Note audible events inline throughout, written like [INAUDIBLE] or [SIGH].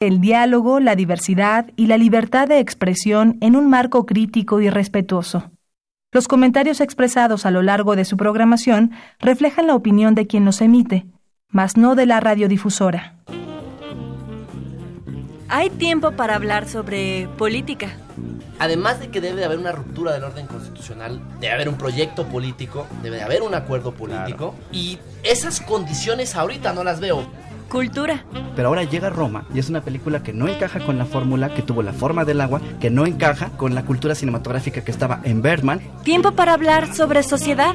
el diálogo, la diversidad y la libertad de expresión en un marco crítico y respetuoso. Los comentarios expresados a lo largo de su programación reflejan la opinión de quien los emite, mas no de la radiodifusora. Hay tiempo para hablar sobre política. Además de que debe de haber una ruptura del orden constitucional, debe haber un proyecto político, debe de haber un acuerdo político y esas condiciones ahorita no las veo. Cultura. Pero ahora llega Roma y es una película que no encaja con la fórmula que tuvo la forma del agua, que no encaja con la cultura cinematográfica que estaba en Bergman. Tiempo para hablar sobre sociedad.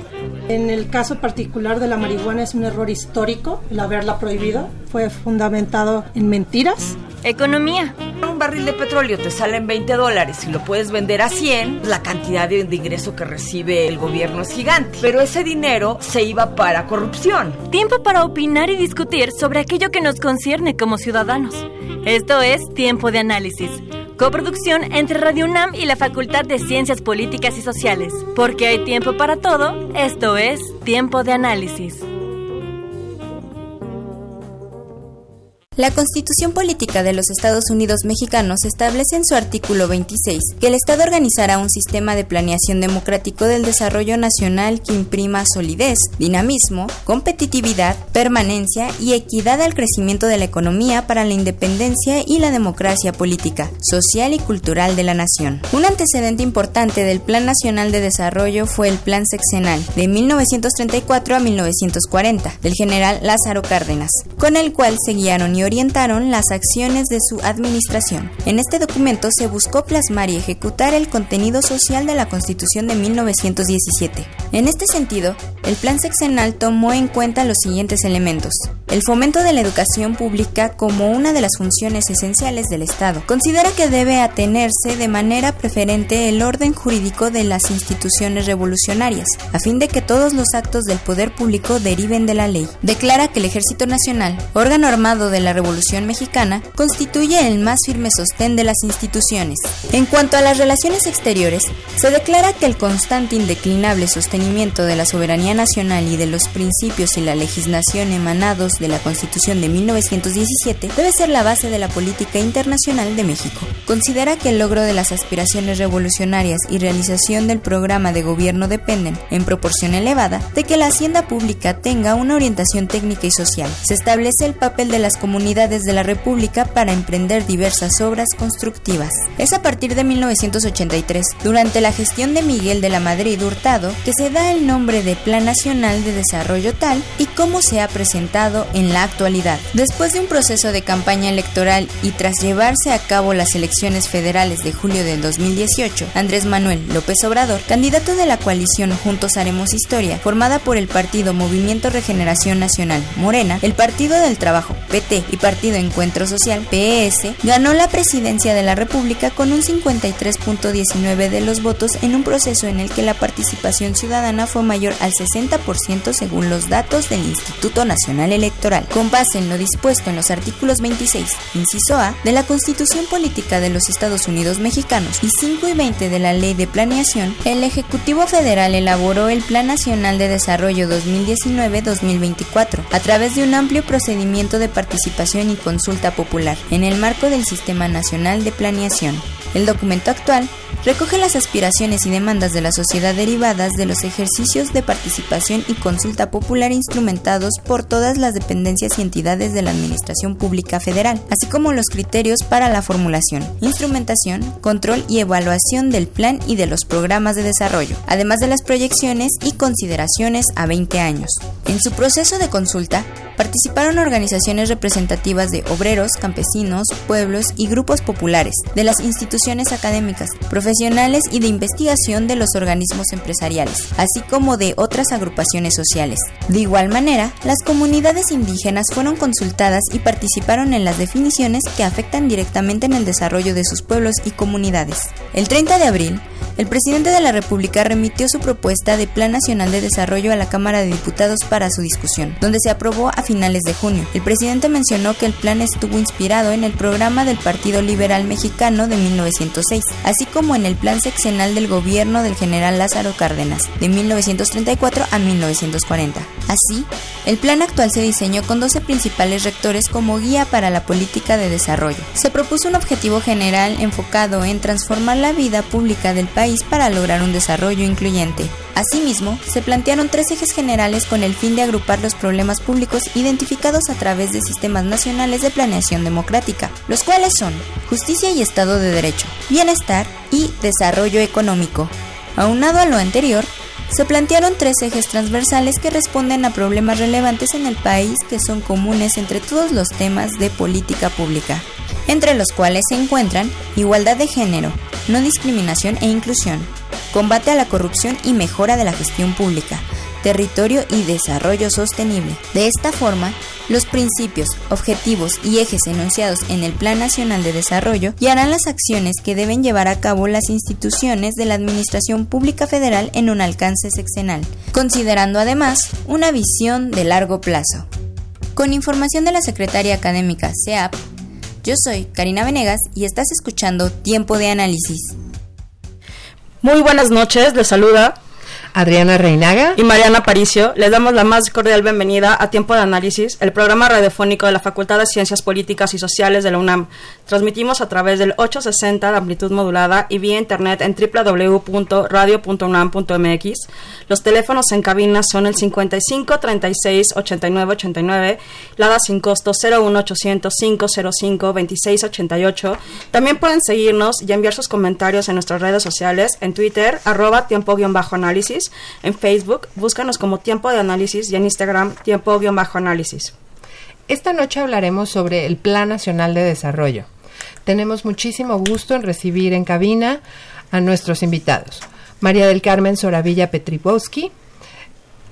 En el caso particular de la marihuana es un error histórico el haberla prohibido. Fue fundamentado en mentiras. Economía. Un barril de petróleo te sale en 20 dólares y lo puedes vender a 100, la cantidad de, de ingreso que recibe el gobierno es gigante. Pero ese dinero se iba para corrupción. Tiempo para opinar y discutir sobre aquello que nos concierne como ciudadanos. Esto es Tiempo de Análisis. Coproducción entre Radio UNAM y la Facultad de Ciencias Políticas y Sociales. Porque hay tiempo para todo, esto es Tiempo de Análisis. La Constitución Política de los Estados Unidos Mexicanos establece en su artículo 26 que el Estado organizará un sistema de planeación democrático del desarrollo nacional que imprima solidez, dinamismo, competitividad, permanencia y equidad al crecimiento de la economía para la independencia y la democracia política, social y cultural de la nación. Un antecedente importante del Plan Nacional de Desarrollo fue el Plan Sexenal de 1934 a 1940 del general Lázaro Cárdenas, con el cual se guiaron y orientaron las acciones de su administración. En este documento se buscó plasmar y ejecutar el contenido social de la Constitución de 1917. En este sentido, el plan sexenal tomó en cuenta los siguientes elementos. El fomento de la educación pública como una de las funciones esenciales del Estado. Considera que debe atenerse de manera preferente el orden jurídico de las instituciones revolucionarias, a fin de que todos los actos del poder público deriven de la ley. Declara que el Ejército Nacional, órgano armado de la Revolución Mexicana, constituye el más firme sostén de las instituciones. En cuanto a las relaciones exteriores, se declara que el constante indeclinable sostenimiento de la soberanía nacional y de los principios y la legislación emanados de la Constitución de 1917 debe ser la base de la política internacional de México. Considera que el logro de las aspiraciones revolucionarias y realización del programa de gobierno dependen, en proporción elevada, de que la hacienda pública tenga una orientación técnica y social. Se establece el papel de las comunidades de la República para emprender diversas obras constructivas. Es a partir de 1983, durante la gestión de Miguel de la Madrid Hurtado, que se da el nombre de Plan Nacional de Desarrollo tal y como se ha presentado en la actualidad. Después de un proceso de campaña electoral y tras llevarse a cabo las elecciones federales de julio del 2018, Andrés Manuel López Obrador, candidato de la coalición Juntos Haremos Historia, formada por el partido Movimiento Regeneración Nacional Morena, el Partido del Trabajo PT y Partido Encuentro Social PES, ganó la presidencia de la República con un 53.19 de los votos en un proceso en el que la participación ciudadana fue mayor al 60% según los datos del Instituto Nacional Electoral, con base en lo dispuesto en los artículos 26, inciso A, de la Constitución Política de los Estados Unidos Mexicanos y 5 y 20 de la Ley de Planeación, el Ejecutivo Federal elaboró el Plan Nacional de Desarrollo 2019-2024 a través de un amplio procedimiento de participación y consulta popular en el marco del Sistema Nacional de Planeación. El documento actual recoge las aspiraciones y demandas de la sociedad derivadas de los ejercicios de participación y consulta popular instrumentados por todas las dependencias y entidades de la Administración Pública Federal, así como los criterios para la formulación, instrumentación, control y evaluación del plan y de los programas de desarrollo, además de las proyecciones y consideraciones a 20 años. En su proceso de consulta, participaron organizaciones representativas de obreros, campesinos, pueblos y grupos populares, de las instituciones académicas, profesionales y de investigación de los organismos empresariales, así como de otras agrupaciones sociales. De igual manera, las comunidades indígenas fueron consultadas y participaron en las definiciones que afectan directamente en el desarrollo de sus pueblos y comunidades. El 30 de abril, el presidente de la República remitió su propuesta de Plan Nacional de Desarrollo a la Cámara de Diputados para su discusión, donde se aprobó a finales de junio. El presidente mencionó que el plan estuvo inspirado en el programa del Partido Liberal Mexicano de 1906, así como en el plan seccional del gobierno del general Lázaro Cárdenas, de 1934 a 1940. Así, el plan actual se diseñó con 12 principales rectores como guía para la política de desarrollo. Se propuso un objetivo general enfocado en transformar la vida pública del país para lograr un desarrollo incluyente. Asimismo, se plantearon tres ejes generales con el fin de agrupar los problemas públicos identificados a través de sistemas nacionales de planeación democrática, los cuales son justicia y Estado de Derecho, bienestar y desarrollo económico. Aunado a lo anterior, se plantearon tres ejes transversales que responden a problemas relevantes en el país que son comunes entre todos los temas de política pública, entre los cuales se encuentran igualdad de género, no discriminación e inclusión, combate a la corrupción y mejora de la gestión pública, territorio y desarrollo sostenible. De esta forma, los principios, objetivos y ejes enunciados en el Plan Nacional de Desarrollo guiarán las acciones que deben llevar a cabo las instituciones de la Administración Pública Federal en un alcance sexenal, considerando además una visión de largo plazo. Con información de la Secretaria Académica CEAP, yo soy Karina Venegas y estás escuchando Tiempo de Análisis. Muy buenas noches, les saluda Adriana Reinaga y Mariana Paricio. Les damos la más cordial bienvenida a Tiempo de Análisis, el programa radiofónico de la Facultad de Ciencias Políticas y Sociales de la UNAM. Transmitimos a través del 860 de amplitud modulada y vía internet en www.radio.unam.mx. Los teléfonos en cabina son el 55 36 89 89, la sin costo 01800 505 26 88. También pueden seguirnos y enviar sus comentarios en nuestras redes sociales, en Twitter, arroba tiempo-análisis en Facebook, búscanos como Tiempo de Análisis y en Instagram Tiempo-Análisis. Esta noche hablaremos sobre el Plan Nacional de Desarrollo. Tenemos muchísimo gusto en recibir en cabina a nuestros invitados. María del Carmen Soravilla Petribowski.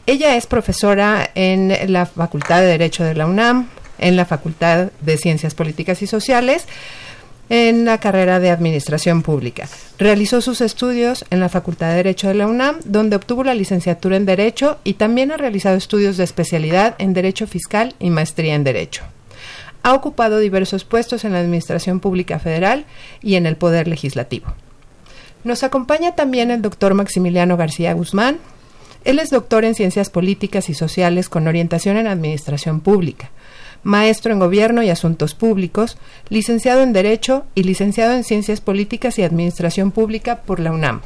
Ella es profesora en la Facultad de Derecho de la UNAM, en la Facultad de Ciencias Políticas y Sociales en la carrera de Administración Pública. Realizó sus estudios en la Facultad de Derecho de la UNAM, donde obtuvo la licenciatura en Derecho y también ha realizado estudios de especialidad en Derecho Fiscal y maestría en Derecho. Ha ocupado diversos puestos en la Administración Pública Federal y en el Poder Legislativo. Nos acompaña también el doctor Maximiliano García Guzmán. Él es doctor en Ciencias Políticas y Sociales con orientación en Administración Pública maestro en Gobierno y Asuntos Públicos, licenciado en Derecho y licenciado en Ciencias Políticas y Administración Pública por la UNAM.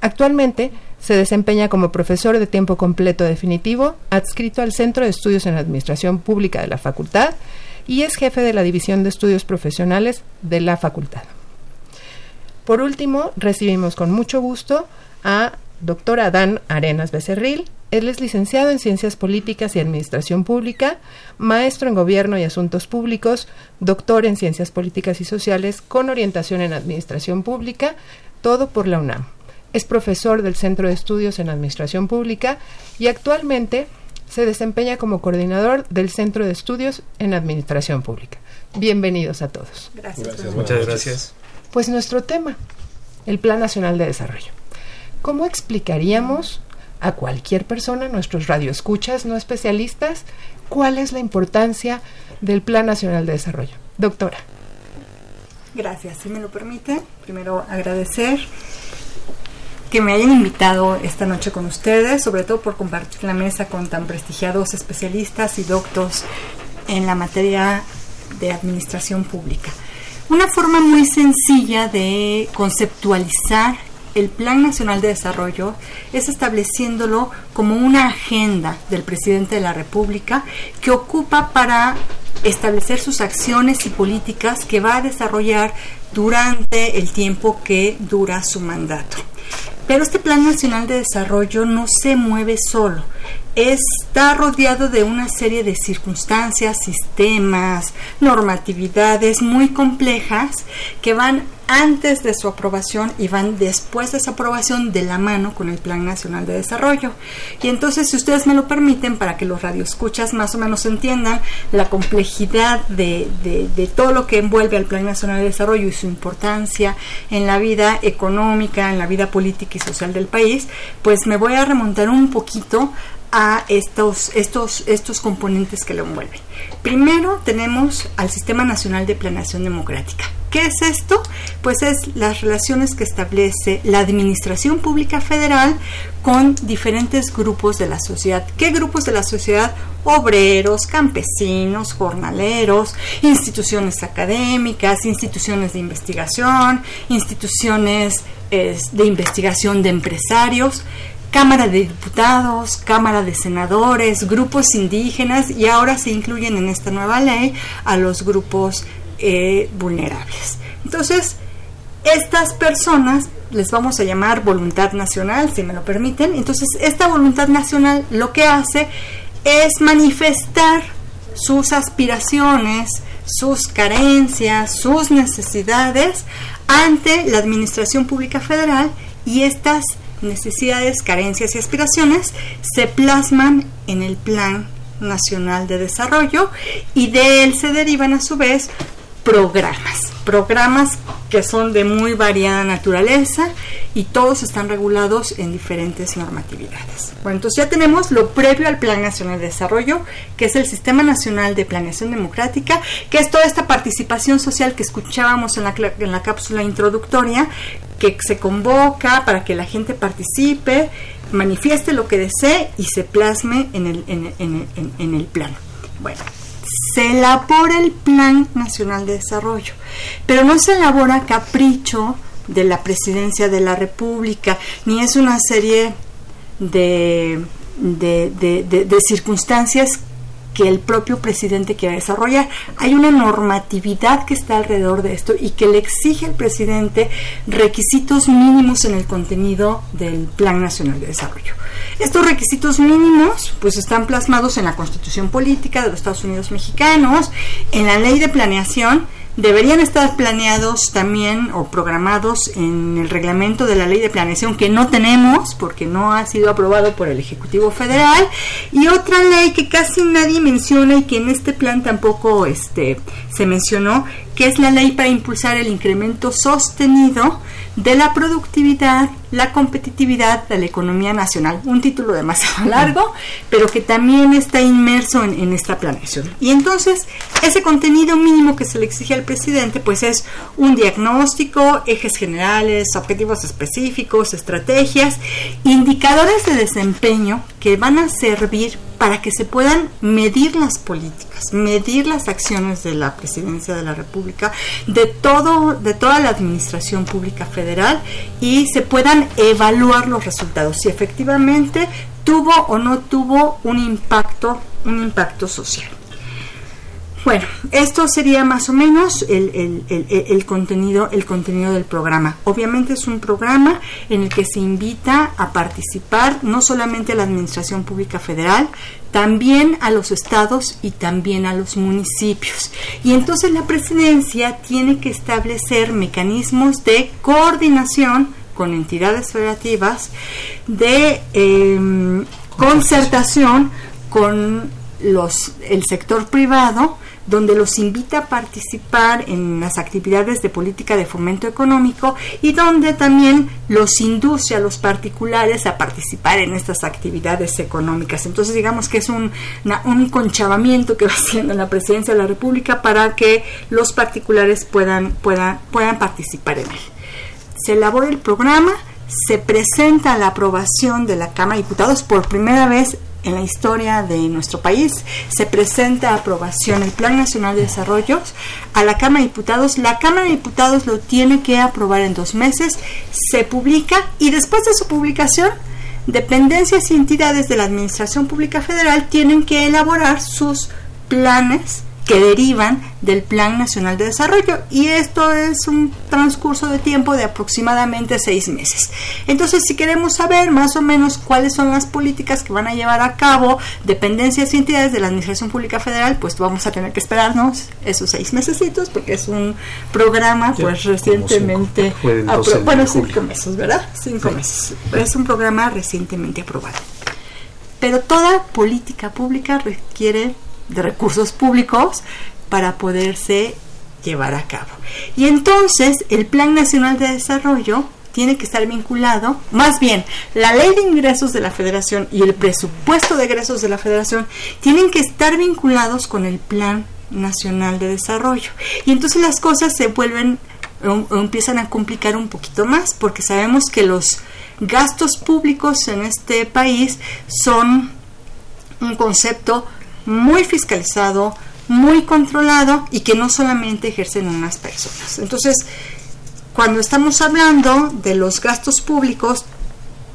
Actualmente se desempeña como profesor de tiempo completo definitivo, adscrito al Centro de Estudios en Administración Pública de la Facultad y es jefe de la División de Estudios Profesionales de la Facultad. Por último, recibimos con mucho gusto a doctor Adán Arenas Becerril, él es licenciado en Ciencias Políticas y Administración Pública, maestro en Gobierno y Asuntos Públicos, doctor en Ciencias Políticas y Sociales con orientación en Administración Pública, todo por la UNAM. Es profesor del Centro de Estudios en Administración Pública y actualmente se desempeña como coordinador del Centro de Estudios en Administración Pública. Bienvenidos a todos. Gracias. Muchas gracias. Pues nuestro tema, el Plan Nacional de Desarrollo. ¿Cómo explicaríamos a cualquier persona, nuestros radioescuchas no especialistas, cuál es la importancia del Plan Nacional de Desarrollo. Doctora. Gracias, si me lo permite, primero agradecer que me hayan invitado esta noche con ustedes, sobre todo por compartir la mesa con tan prestigiados especialistas y doctos en la materia de administración pública. Una forma muy sencilla de conceptualizar el Plan Nacional de Desarrollo es estableciéndolo como una agenda del presidente de la República que ocupa para establecer sus acciones y políticas que va a desarrollar durante el tiempo que dura su mandato. Pero este Plan Nacional de Desarrollo no se mueve solo. Está rodeado de una serie de circunstancias, sistemas, normatividades muy complejas que van antes de su aprobación y van después de su aprobación de la mano con el Plan Nacional de Desarrollo. Y entonces, si ustedes me lo permiten, para que los radioescuchas más o menos entiendan la complejidad de, de todo lo que envuelve al Plan Nacional de Desarrollo y su importancia en la vida económica, en la vida política y social del país, pues me voy a remontar un poquito a estos, estos, estos componentes que lo envuelven. Primero tenemos al Sistema Nacional de Planeación Democrática. ¿Qué es esto? Pues es las relaciones que establece la Administración Pública Federal con diferentes grupos de la sociedad. ¿Qué grupos de la sociedad? Obreros, campesinos, jornaleros, instituciones académicas, instituciones de investigación, instituciones de investigación de empresarios. Cámara de Diputados, Cámara de Senadores, grupos indígenas y ahora se incluyen en esta nueva ley a los grupos eh, vulnerables. Entonces, estas personas les vamos a llamar voluntad nacional, si me lo permiten. Entonces, esta voluntad nacional lo que hace es manifestar sus aspiraciones, sus carencias, sus necesidades ante la Administración Pública Federal y estas necesidades, carencias y aspiraciones se plasman en el Plan Nacional de Desarrollo y de él se derivan a su vez programas, programas que son de muy variada naturaleza y todos están regulados en diferentes normatividades. Bueno, entonces ya tenemos lo previo al Plan Nacional de Desarrollo, que es el Sistema Nacional de Planeación Democrática, que es toda esta participación social que escuchábamos en la, en la cápsula introductoria, que se convoca para que la gente participe, manifieste lo que desee y se plasme en el, en, en, el plan. Bueno, se elabora el Plan Nacional de Desarrollo, pero no se elabora capricho de la presidencia de la República, ni es una serie de, de, de, de circunstancias que el propio presidente quiera desarrollar. Hay una normatividad que está alrededor de esto y que le exige al presidente requisitos mínimos en el contenido del Plan Nacional de Desarrollo. Estos requisitos mínimos pues están plasmados en la Constitución Política de los Estados Unidos Mexicanos, en la Ley de Planeación deberían estar planeados también o programados en el reglamento de la ley de planeación que no tenemos porque no ha sido aprobado por el Ejecutivo Federal y otra ley que casi nadie menciona y que en este plan tampoco este, se mencionó que es la ley para impulsar el incremento sostenido de la productividad, la competitividad de la economía nacional. Un título demasiado [LAUGHS] largo, pero que también está inmerso en, esta planeación. Y entonces, ese contenido mínimo que se le exige al presidente, pues es un diagnóstico, ejes generales, objetivos específicos, estrategias, indicadores de desempeño que van a servir para que se puedan medir las políticas, medir las acciones de la presidencia de la República, de todo, de toda la administración pública federal y se puedan evaluar los resultados, si efectivamente tuvo o no tuvo un impacto, un impacto social. Bueno, esto sería más o menos el, contenido, el contenido del programa. Obviamente es un programa en el que se invita a participar no solamente a la Administración Pública Federal, también a los estados y también a los municipios. Y entonces la presidencia tiene que establecer mecanismos de coordinación con entidades federativas, de em, concertación con los, el sector privado, donde los invita a participar en las actividades de política de fomento económico y donde también los induce a los particulares a participar en estas actividades económicas. Entonces digamos que es un, un conchavamiento que va haciendo la presidencia de la República para que los particulares puedan, puedan, puedan participar en él. Se elabora el programa, se presenta la aprobación de la Cámara de Diputados por primera vez en la historia de nuestro país. Se presenta a aprobación el Plan Nacional de Desarrollo a la Cámara de Diputados. La Cámara de Diputados lo tiene que aprobar en dos meses. Se publica y después de su publicación, dependencias y entidades de la Administración Pública Federal tienen que elaborar sus planes que derivan del Plan Nacional de Desarrollo y esto es un transcurso de tiempo de aproximadamente seis meses. Entonces, si queremos saber más o menos cuáles son las políticas que van a llevar a cabo dependencias y entidades de la Administración Pública Federal, pues vamos a tener que esperarnos esos seis mesecitos porque es un programa pues recientemente bueno cinco meses, ¿verdad? Cinco meses. Es un programa recientemente aprobado. Pero toda política pública requiere de recursos públicos para poderse llevar a cabo. Y entonces el Plan Nacional de Desarrollo tiene que estar vinculado, más bien, la ley de ingresos de la federación y el presupuesto de egresos de la federación tienen que estar vinculados con el Plan Nacional de Desarrollo. Y entonces las cosas se vuelven o empiezan a complicar un poquito más porque sabemos que los gastos públicos en este país son un concepto muy fiscalizado, muy controlado y que no solamente ejercen unas personas. Entonces, cuando estamos hablando de los gastos públicos,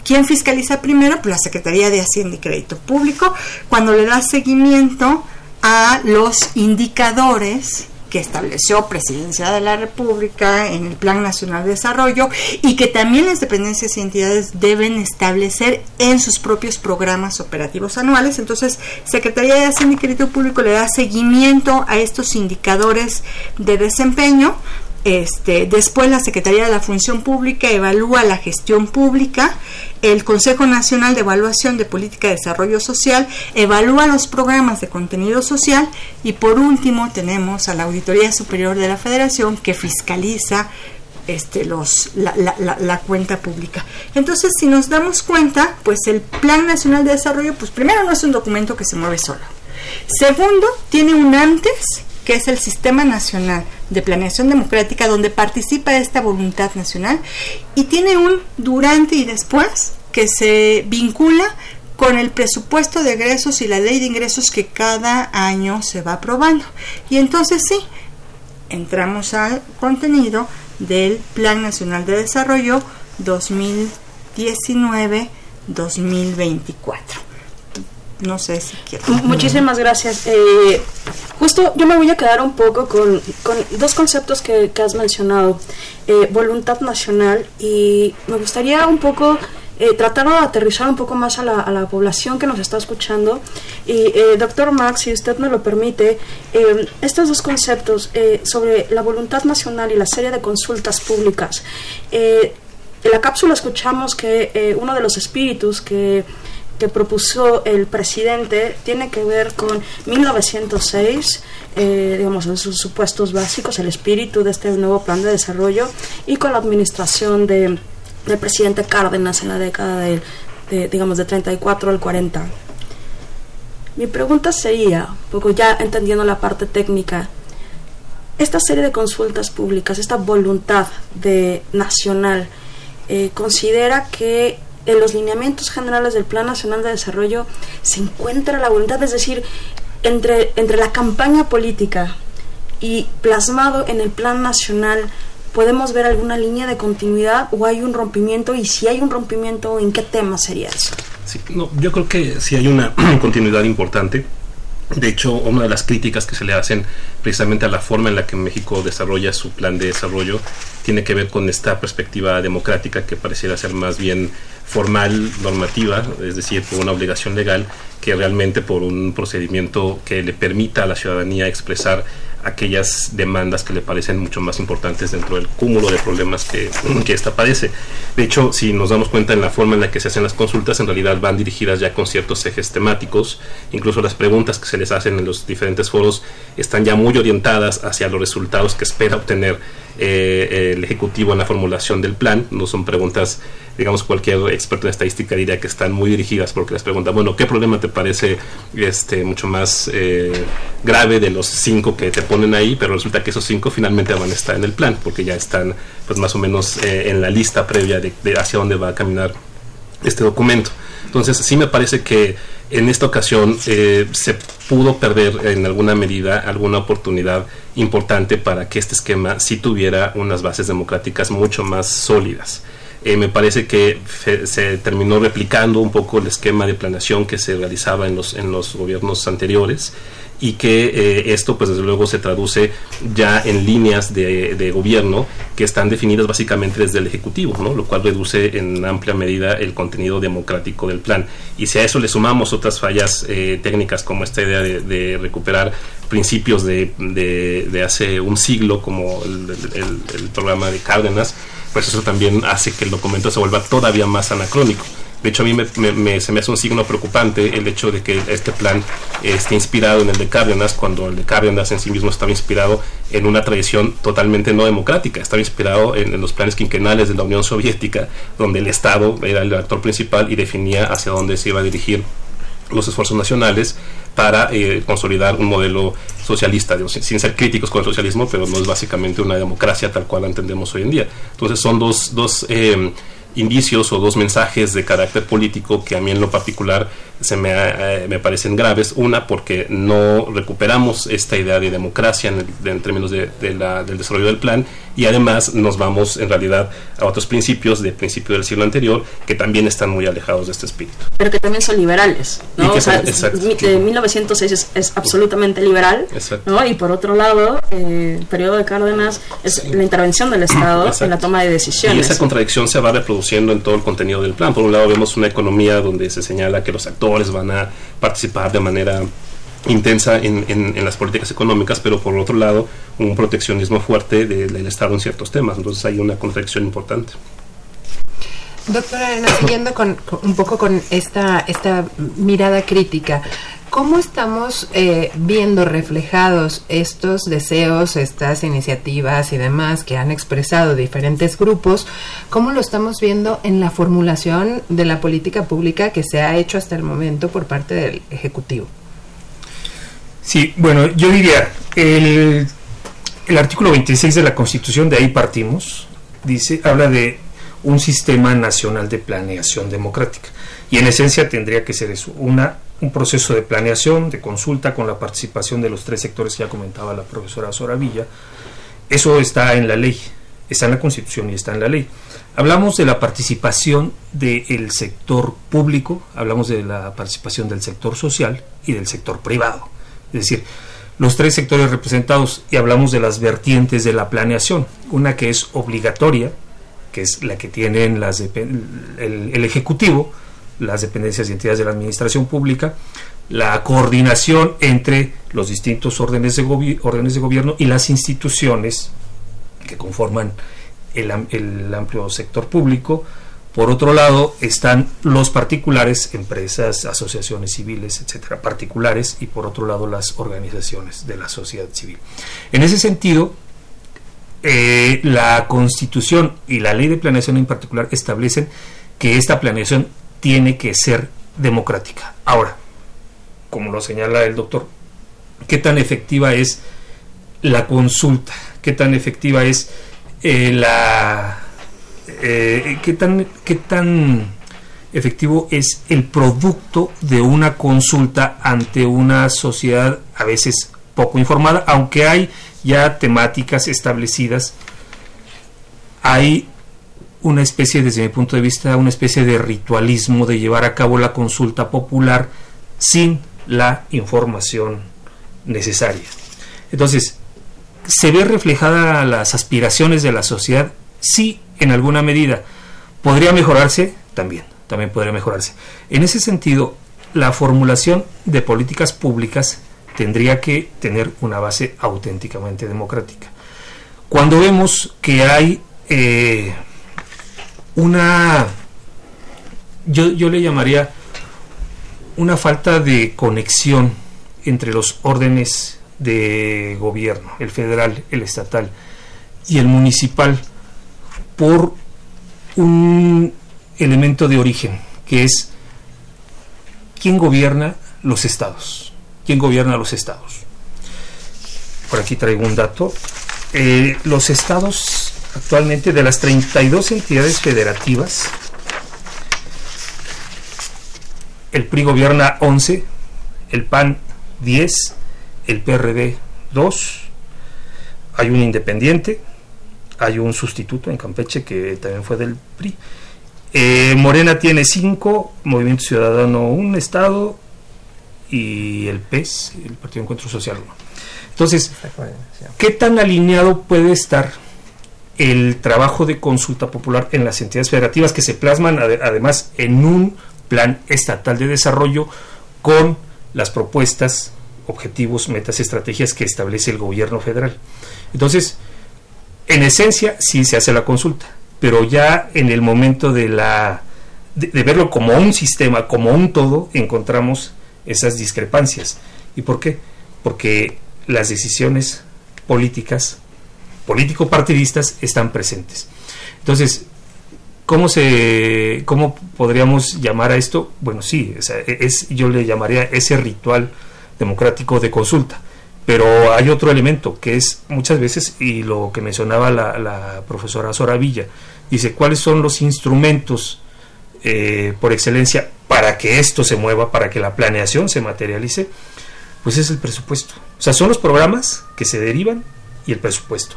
¿quién fiscaliza primero? Pues la Secretaría de Hacienda y Crédito Público, cuando le da seguimiento a los indicadores que estableció Presidencia de la República en el Plan Nacional de Desarrollo y que también las dependencias y entidades deben establecer en sus propios programas operativos anuales. Entonces, Secretaría de Hacienda y Crédito Público le da seguimiento a estos indicadores de desempeño este, después la Secretaría de la Función Pública evalúa la gestión pública, el Consejo Nacional de Evaluación de Política de Desarrollo Social evalúa los programas de contenido social y por último tenemos a la Auditoría Superior de la Federación que fiscaliza este, los, la, la, cuenta pública. Entonces, si nos damos cuenta, pues el Plan Nacional de Desarrollo, pues primero no es un documento que se mueve solo. Segundo, tiene un antes que es el Sistema Nacional de Planeación Democrática, donde participa esta voluntad nacional, y tiene un durante y después que se vincula con el presupuesto de egresos y la ley de ingresos que cada año se va aprobando. Y entonces sí, entramos al contenido del Plan Nacional de Desarrollo 2019-2024. No sé si quiero. Muchísimas gracias. Eh, justo yo me voy a quedar un poco con, dos conceptos que, has mencionado, eh, voluntad nacional y me gustaría un poco eh, tratar de aterrizar un poco más a la, a la, población que nos está escuchando. Y doctor Max, si usted me lo permite, estos dos conceptos sobre la voluntad nacional y la serie de consultas públicas. en la cápsula escuchamos que uno de los espíritus que que propuso el presidente tiene que ver con 1906, eh, digamos, en sus supuestos básicos, el espíritu de este nuevo plan de desarrollo y con la administración de, del presidente Cárdenas en la década de, de, digamos, de 34 al 40. Mi pregunta sería, poco ya entendiendo la parte técnica, esta serie de consultas públicas, esta voluntad de nacional, eh, considera que en los lineamientos generales del Plan Nacional de Desarrollo se encuentra la voluntad, es decir, entre, entre la campaña política y plasmado en el Plan Nacional, ¿podemos ver alguna línea de continuidad o hay un rompimiento? Y si hay un rompimiento, ¿en qué tema sería eso? Sí, no, yo creo que sí hay una [CLEARS THROAT] continuidad importante. De hecho, una de las críticas que se le hacen precisamente a la forma en la que México desarrolla su plan de desarrollo tiene que ver con esta perspectiva democrática que pareciera ser más bien formal, normativa, es decir, por una obligación legal, que realmente por un procedimiento que le permita a la ciudadanía expresar aquellas demandas que le parecen mucho más importantes dentro del cúmulo de problemas que, [CLEARS THROAT] que ésta padece. De hecho, si nos damos cuenta en la forma en la que se hacen las consultas, en realidad van dirigidas ya con ciertos ejes temáticos, incluso las preguntas que se les hacen en los diferentes foros están ya muy orientadas hacia los resultados que espera obtener eh, el Ejecutivo en la formulación del plan. No son preguntas, digamos, cualquier experto en estadística diría que están muy dirigidas porque les pregunta, bueno, ¿qué problema te parece este, mucho más eh, grave de los cinco que te ponen ahí? Pero resulta que esos cinco finalmente van a estar en el plan porque ya están, pues, más o menos eh, en la lista previa de, de hacia dónde va a caminar este documento. Entonces, sí me parece que en esta ocasión eh, se pudo perder en alguna medida alguna oportunidad importante para que este esquema sí tuviera unas bases democráticas mucho más sólidas. Eh, me parece que se terminó replicando un poco el esquema de planeación que se realizaba en los, en los gobiernos anteriores y que eh, esto pues desde luego se traduce ya en líneas de, gobierno que están definidas básicamente desde el Ejecutivo, ¿no? lo cual reduce en amplia medida el contenido democrático del plan. Y si a eso le sumamos otras fallas eh, técnicas como esta idea de, recuperar principios de, de, hace un siglo como el programa de Cárdenas, pues eso también hace que el documento se vuelva todavía más anacrónico. De hecho, a mí me, se me hace un signo preocupante el hecho de que este plan esté inspirado en el de Cárdenas, cuando el de Cárdenas en sí mismo estaba inspirado en una tradición totalmente no democrática. Estaba inspirado en, los planes quinquenales de la Unión Soviética, donde el Estado era el actor principal y definía hacia dónde se iba a dirigir los esfuerzos nacionales para eh, consolidar un modelo socialista, sin, ser críticos con el socialismo, pero no es básicamente una democracia tal cual la entendemos hoy en día. Entonces son dos, dos eh, indicios o dos mensajes de carácter político que a mí en lo particular se me, eh, me parecen graves. Una, porque no recuperamos esta idea de democracia en, términos de, la, del desarrollo del plan y además nos vamos en realidad a otros principios de principio del siglo anterior que también están muy alejados de este espíritu. Pero que también son liberales. ¿no? O sea, de 1906 es, absolutamente liberal ¿no? y por otro lado eh, el periodo de Cárdenas es la intervención del Estado en la toma de decisiones. Y esa contradicción se va reproduciendo en todo el contenido del plan. Por un lado vemos una economía donde se señala que los actores van a participar de manera intensa en, en, las políticas económicas, pero por otro lado un proteccionismo fuerte del Estado en ciertos temas. Entonces hay una contradicción importante. Doctora siguiendo con, un poco con esta, esta mirada crítica, ¿Cómo estamos eh, viendo reflejados estos deseos, estas iniciativas y demás que han expresado diferentes grupos? ¿Cómo lo estamos viendo en la formulación de la política pública que se ha hecho hasta el momento por parte del Ejecutivo? Sí, bueno, yo diría, el, el artículo 26 de la Constitución, de ahí partimos, dice, habla de un sistema nacional de planeación democrática. Y en esencia tendría que ser eso, una un proceso de planeación, de consulta con la participación de los tres sectores que ya comentaba la profesora Soravilla. Eso está en la ley, está en la Constitución y está en la ley. Hablamos de la participación del sector público, hablamos de la participación del sector social y del sector privado. Es decir, los tres sectores representados y hablamos de las vertientes de la planeación. Una que es obligatoria, que es la que tienen las el Ejecutivo, las dependencias y entidades de la administración pública, la coordinación entre los distintos órdenes de, órdenes de gobierno y las instituciones que conforman el, amplio sector público. Por otro lado, están los particulares, empresas, asociaciones civiles, etcétera, particulares, y por otro lado, las organizaciones de la sociedad civil. En ese sentido, eh, la Constitución y la Ley de Planeación en particular establecen que esta planeación tiene que ser democrática. Ahora, como lo señala el doctor, ¿qué tan efectiva es la consulta? ¿Qué tan efectiva es eh, la... Eh, ¿qué, tan, ¿Qué tan efectivo es el producto de una consulta ante una sociedad a veces poco informada, aunque hay ya temáticas establecidas, hay una especie, desde mi punto de vista, una especie de ritualismo de llevar a cabo la consulta popular sin la información necesaria. Entonces, ¿se ve reflejada las aspiraciones de la sociedad? Sí, en alguna medida. ¿Podría mejorarse? También, también podría mejorarse. En ese sentido, la formulación de políticas públicas tendría que tener una base auténticamente democrática. Cuando vemos que hay eh, una, yo, yo le llamaría una falta de conexión entre los órdenes de gobierno, el federal, el estatal y el municipal, por un elemento de origen, que es quién gobierna los estados. ¿Quién gobierna los estados? Por aquí traigo un dato. Eh, los estados actualmente de las 32 entidades federativas, el PRI gobierna 11, el PAN 10, el PRD 2, hay un independiente, hay un sustituto en Campeche que también fue del PRI. Eh, Morena tiene 5, Movimiento Ciudadano un estado y el PES, el Partido Encuentro Social 1. Entonces, ¿qué tan alineado puede estar el trabajo de consulta popular en las entidades federativas que se plasman además en un plan estatal de desarrollo con las propuestas, objetivos, metas, estrategias que establece el gobierno federal? Entonces, en esencia sí se hace la consulta, pero ya en el momento de la de, verlo como un sistema, como un todo, encontramos esas discrepancias. ¿Y por qué? Porque las decisiones políticas, político-partidistas, están presentes. Entonces, ¿cómo, se, ¿cómo podríamos llamar a esto? Bueno, sí, es, yo le llamaría ese ritual democrático de consulta. Pero hay otro elemento que es muchas veces, y lo que mencionaba la, profesora Soravilla, dice, ¿cuáles son los instrumentos eh, por excelencia para que esto se mueva, para que la planeación se materialice, pues es el presupuesto. O sea, son los programas que se derivan y el presupuesto.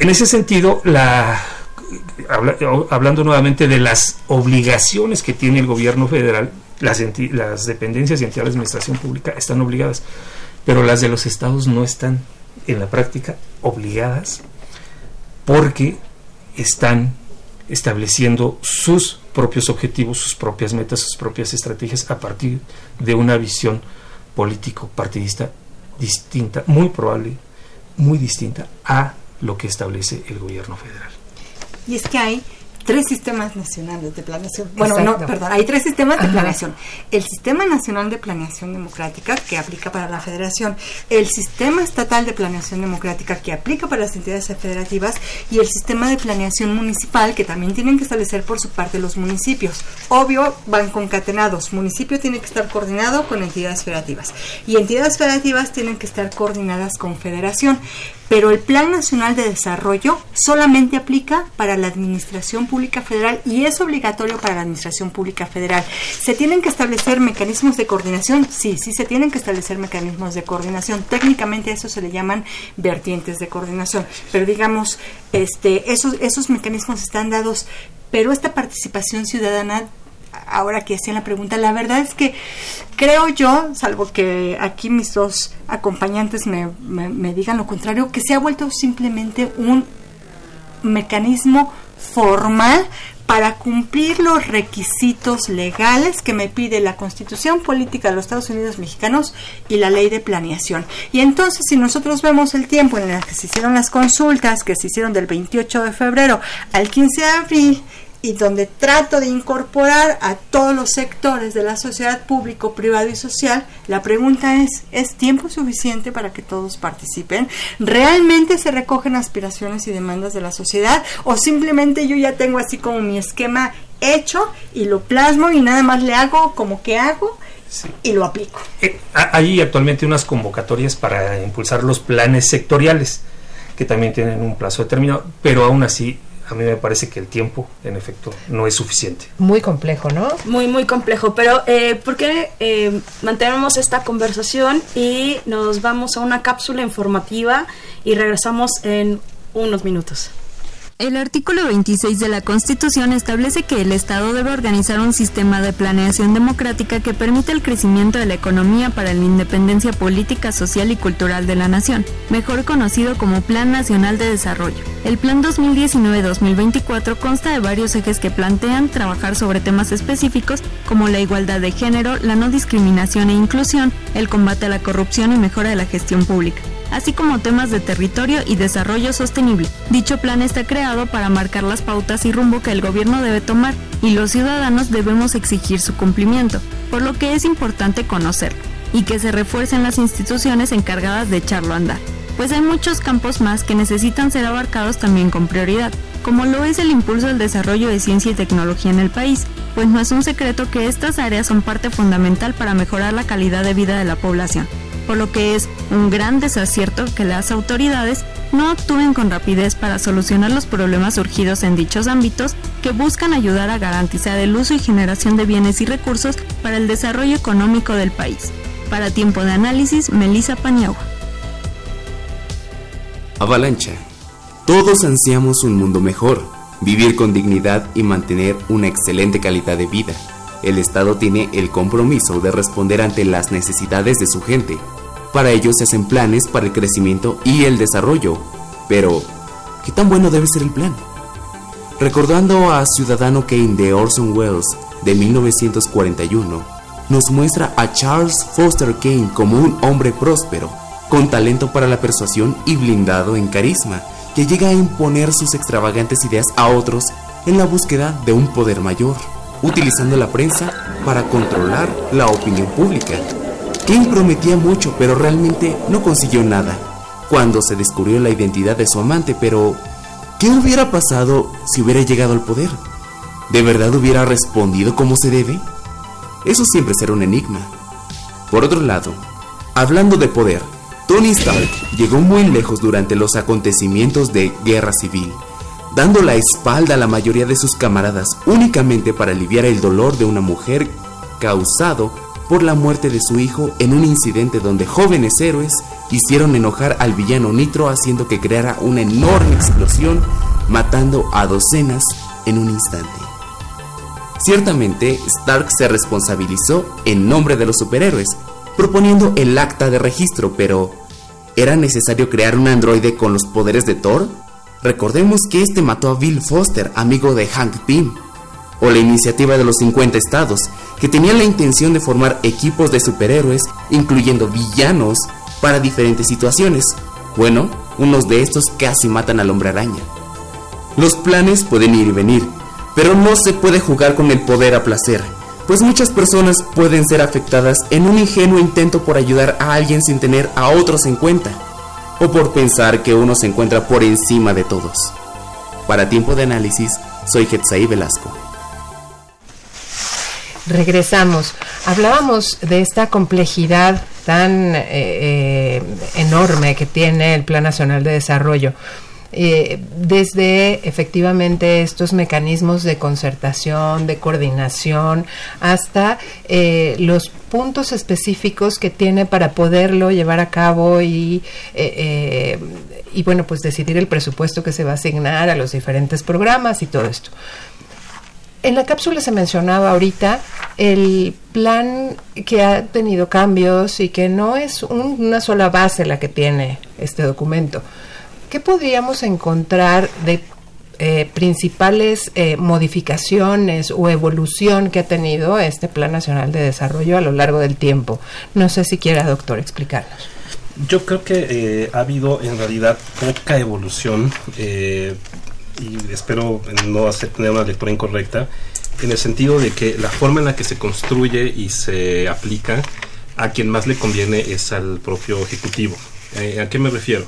En ese sentido, la, hablando nuevamente de las obligaciones que tiene el gobierno federal, las, las dependencias y entidades de administración pública están obligadas, pero las de los estados no están en la práctica obligadas porque están estableciendo sus propios objetivos, sus propias metas, sus propias estrategias a partir de una visión político-partidista distinta, muy probable, muy distinta a lo que establece el gobierno federal. Y es que hay tres sistemas nacionales de planeación. Bueno, no, perdón, hay tres sistemas de planeación. El Sistema Nacional de Planeación Democrática, que aplica para la Federación, el Sistema Estatal de Planeación Democrática, que aplica para las entidades federativas, y el Sistema de Planeación Municipal, que también tienen que establecer por su parte los municipios. Obvio, van concatenados. Municipio tiene que estar coordinado con entidades federativas, y entidades federativas tienen que estar coordinadas con federación pero el Plan Nacional de Desarrollo solamente aplica para la Administración Pública Federal y es obligatorio para la Administración Pública Federal. ¿Se tienen que establecer mecanismos de coordinación? Sí, sí se tienen que establecer mecanismos de coordinación. Técnicamente eso se le llaman vertientes de coordinación, pero digamos, este, esos, esos mecanismos están dados, pero esta participación ciudadana ahora que hacían la pregunta, la verdad es que creo yo, salvo que aquí mis dos acompañantes me, me, digan lo contrario, que se ha vuelto simplemente un mecanismo formal para cumplir los requisitos legales que me pide la Constitución Política de los Estados Unidos Mexicanos y la Ley de Planeación. Y entonces, si nosotros vemos el tiempo en el que se hicieron las consultas, que se hicieron del 28 de febrero al 15 de abril, y donde trato de incorporar a todos los sectores de la sociedad público, privado y social, la pregunta es, ¿es tiempo suficiente para que todos participen? ¿Realmente se recogen aspiraciones y demandas de la sociedad? ¿O simplemente yo ya tengo así como mi esquema hecho y lo plasmo y nada más le hago como que hago? y lo aplico. Eh, hay actualmente unas convocatorias para impulsar los planes sectoriales que también tienen un plazo determinado, pero aún así a mí me parece que el tiempo, en efecto, no es suficiente. Muy complejo, ¿no? Muy, muy complejo. Pero, eh, ¿por qué eh, mantenemos esta conversación y nos vamos a una cápsula informativa y regresamos en unos minutos? El artículo 26 de la Constitución establece que el Estado debe organizar un sistema de planeación democrática que permita el crecimiento de la economía para la independencia política, social y cultural de la nación, mejor conocido como Plan Nacional de Desarrollo. El Plan 2019-2024 consta de varios ejes que plantean trabajar sobre temas específicos como la igualdad de género, la no discriminación e inclusión, el combate a la corrupción y mejora de la gestión pública así como temas de territorio y desarrollo sostenible. Dicho plan está creado para marcar las pautas y rumbo que el gobierno debe tomar y los ciudadanos debemos exigir su cumplimiento, por lo que es importante conocerlo y que se refuercen las instituciones encargadas de echarlo a andar, pues hay muchos campos más que necesitan ser abarcados también con prioridad, como lo es el impulso del desarrollo de ciencia y tecnología en el país, pues no es un secreto que estas áreas son parte fundamental para mejorar la calidad de vida de la población por lo que es un gran desacierto que las autoridades no actúen con rapidez para solucionar los problemas surgidos en dichos ámbitos que buscan ayudar a garantizar el uso y generación de bienes y recursos para el desarrollo económico del país. Para tiempo de análisis, Melissa Paniagua. Avalancha. Todos ansiamos un mundo mejor, vivir con dignidad y mantener una excelente calidad de vida. el Estado tiene el compromiso de responder ante las necesidades de su gente. Para ello se hacen planes para el crecimiento y el desarrollo. Pero, ¿qué tan bueno debe ser el plan? Recordando a Ciudadano Kane de Orson Welles de 1941, nos muestra a Charles Foster Kane como un hombre próspero, con talento para la persuasión y blindado en carisma, que llega a imponer sus extravagantes ideas a otros en la búsqueda de un poder mayor, utilizando la prensa para controlar la opinión pública. Kane prometía mucho, pero realmente no consiguió nada. Cuando se descubrió la identidad de su amante, pero ¿qué hubiera pasado si hubiera llegado al poder? ¿De verdad hubiera respondido como se debe? Eso siempre será un enigma. Por otro lado, hablando de poder, Tony Stark llegó muy lejos durante los acontecimientos de Guerra Civil, dando la espalda a la mayoría de sus camaradas únicamente para aliviar el dolor de una mujer causado por la muerte de su hijo en un incidente donde jóvenes héroes hicieron enojar al villano Nitro haciendo que creara una enorme explosión matando a docenas en un instante. Ciertamente, Stark se responsabilizó en nombre de los superhéroes, proponiendo el acta de registro, pero ¿era necesario crear un androide con los poderes de Thor? Recordemos que este mató a Bill Foster, amigo de Hank Pym, o la iniciativa de los 50 estados, que tenían la intención de formar equipos de superhéroes, incluyendo villanos, para diferentes situaciones. Bueno, unos de estos casi matan al hombre araña. Los planes pueden ir y venir, pero no se puede jugar con el poder a placer, pues muchas personas pueden ser afectadas en un ingenuo intento por ayudar a alguien sin tener a otros en cuenta, o por pensar que uno se encuentra por encima de todos. Para tiempo de análisis, soy Getsaí Velasco. Regresamos. Hablábamos de esta complejidad tan eh, eh, enorme que tiene el Plan Nacional de Desarrollo. Eh, desde efectivamente estos mecanismos de concertación, de coordinación, hasta eh, los puntos específicos que tiene para poderlo llevar a cabo y, eh, y bueno, pues decidir el presupuesto que se va a asignar a los diferentes programas y todo esto. En la cápsula se mencionaba ahorita el plan que ha tenido cambios y que no es una sola base la que tiene este documento. ¿Qué podríamos encontrar de eh, principales eh, modificaciones o evolución que ha tenido este Plan Nacional de Desarrollo a lo largo del tiempo? No sé si quiera, doctor, explicarnos. Yo creo que eh, ha habido en realidad poca evolución y espero no hacer, tener una lectura incorrecta en el sentido de que la forma en la que se construye y se aplica a quien más le conviene es al propio ejecutivo. Eh, ¿A qué me refiero?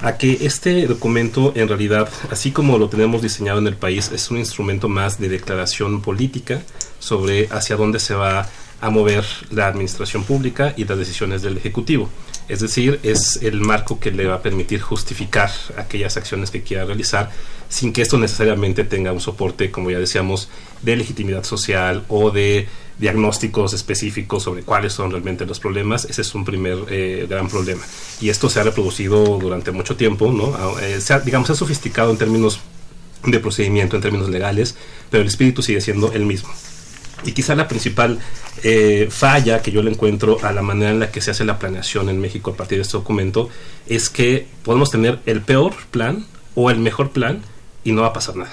A que este documento en realidad, así como lo tenemos diseñado en el país, es un instrumento más de declaración política sobre hacia dónde se va a mover la administración pública y las decisiones del Ejecutivo. Es decir, es el marco que le va a permitir justificar aquellas acciones que quiera realizar sin que esto necesariamente tenga un soporte, como ya decíamos, de legitimidad social o de diagnósticos específicos sobre cuáles son realmente los problemas, ese es un primer eh, gran problema. Y esto se ha reproducido durante mucho tiempo, ¿no? Ah, eh, digamos, se ha sofisticado en términos de procedimiento, en términos legales, pero el espíritu sigue siendo el mismo. Y quizá la principal eh, falla que yo le encuentro a la manera en la que se hace la planeación en México a partir de este documento es que podemos tener el peor plan o el mejor plan y no va a pasar nada.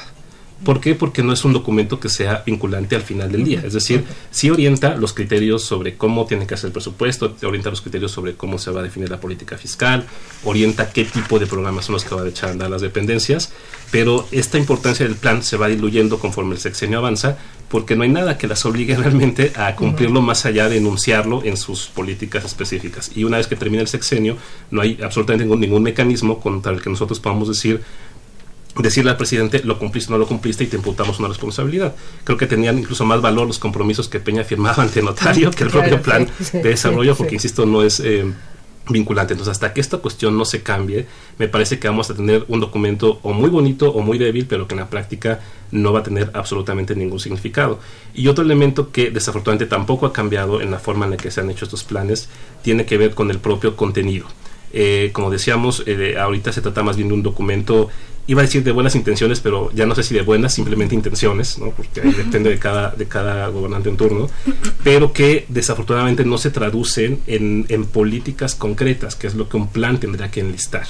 ¿Por qué? Porque no es un documento que sea vinculante al final del día. Es decir, sí orienta los criterios sobre cómo tiene que hacer el presupuesto, orienta los criterios sobre cómo se va a definir la política fiscal, orienta qué tipo de programas son los que va a echar a andar las dependencias, pero esta importancia del plan se va diluyendo conforme el sexenio avanza, porque no hay nada que las obligue [LAUGHS] realmente a cumplirlo más allá de enunciarlo en sus políticas específicas. Y una vez que termina el sexenio, no hay absolutamente ningún, ningún mecanismo contra el que nosotros podamos decir decirle al presidente lo cumpliste o no lo cumpliste y te imputamos una responsabilidad. Creo que tenían incluso más valor los compromisos que Peña firmaba ante notario [LAUGHS] que el propio plan de desarrollo, porque insisto, no es eh, vinculante. Entonces, hasta que esta cuestión no se cambie, me parece que vamos a tener un documento o muy bonito o muy débil, pero que en la práctica no va a tener absolutamente ningún significado. Y otro elemento que desafortunadamente tampoco ha cambiado en la forma en la que se han hecho estos planes tiene que ver con el propio contenido. Eh, como decíamos, eh, ahorita se trata más bien de un documento iba a decir de buenas intenciones, pero ya no sé si de buenas, simplemente intenciones, ¿no? porque ahí depende de cada, de cada gobernante en turno, pero que desafortunadamente no se traducen en, en políticas concretas, que es lo que un plan tendría que enlistar.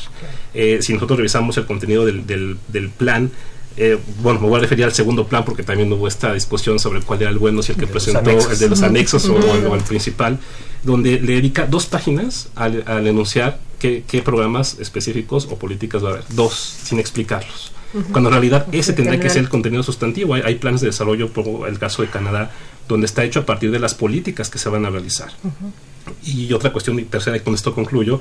Eh, si nosotros revisamos el contenido del, del, del plan, eh, bueno, me voy a referir al segundo plan porque también hubo esta discusión sobre cuál era el bueno, si el que presentó, el de los anexos o, o, el, principal, donde le dedica dos páginas al, al enunciar qué, qué, programas específicos o políticas va a haber, dos, sin explicarlos. Uh -huh. Cuando en realidad ese tendría que ser el contenido sustantivo. Hay, hay, planes de desarrollo, por el caso de Canadá, donde está hecho a partir de las políticas que se van a realizar. Uh -huh. Y otra cuestión tercera, y con esto concluyo,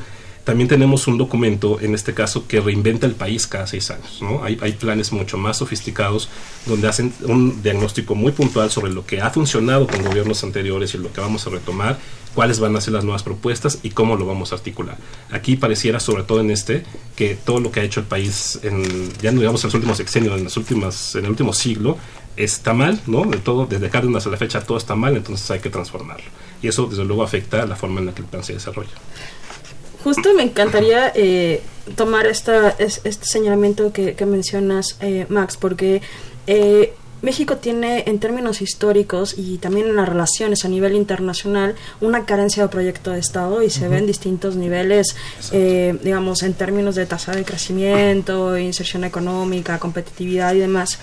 también tenemos un documento, en este caso, que reinventa el país cada seis años. ¿no? Hay, hay, planes mucho más sofisticados donde hacen un diagnóstico muy puntual sobre lo que ha funcionado con gobiernos anteriores y lo que vamos a retomar, cuáles van a ser las nuevas propuestas y cómo lo vamos a articular. Aquí pareciera, sobre todo en este, que todo lo que ha hecho el país, en, ya no digamos en los últimos sexenios, en, las últimas, en el último siglo, está mal, ¿no? De todo, desde Cárdenas a la fecha todo está mal, entonces hay que transformarlo. Y eso, desde luego, afecta la forma en la que el plan se desarrolla. Justo me encantaría eh, tomar esta, este señalamiento que, que mencionas, eh, Max, porque eh, México tiene en términos históricos y también en las relaciones a nivel internacional una carencia de proyecto de Estado y se uh -huh. ven distintos niveles, eh, digamos, en términos de tasa de crecimiento, inserción económica, competitividad y demás.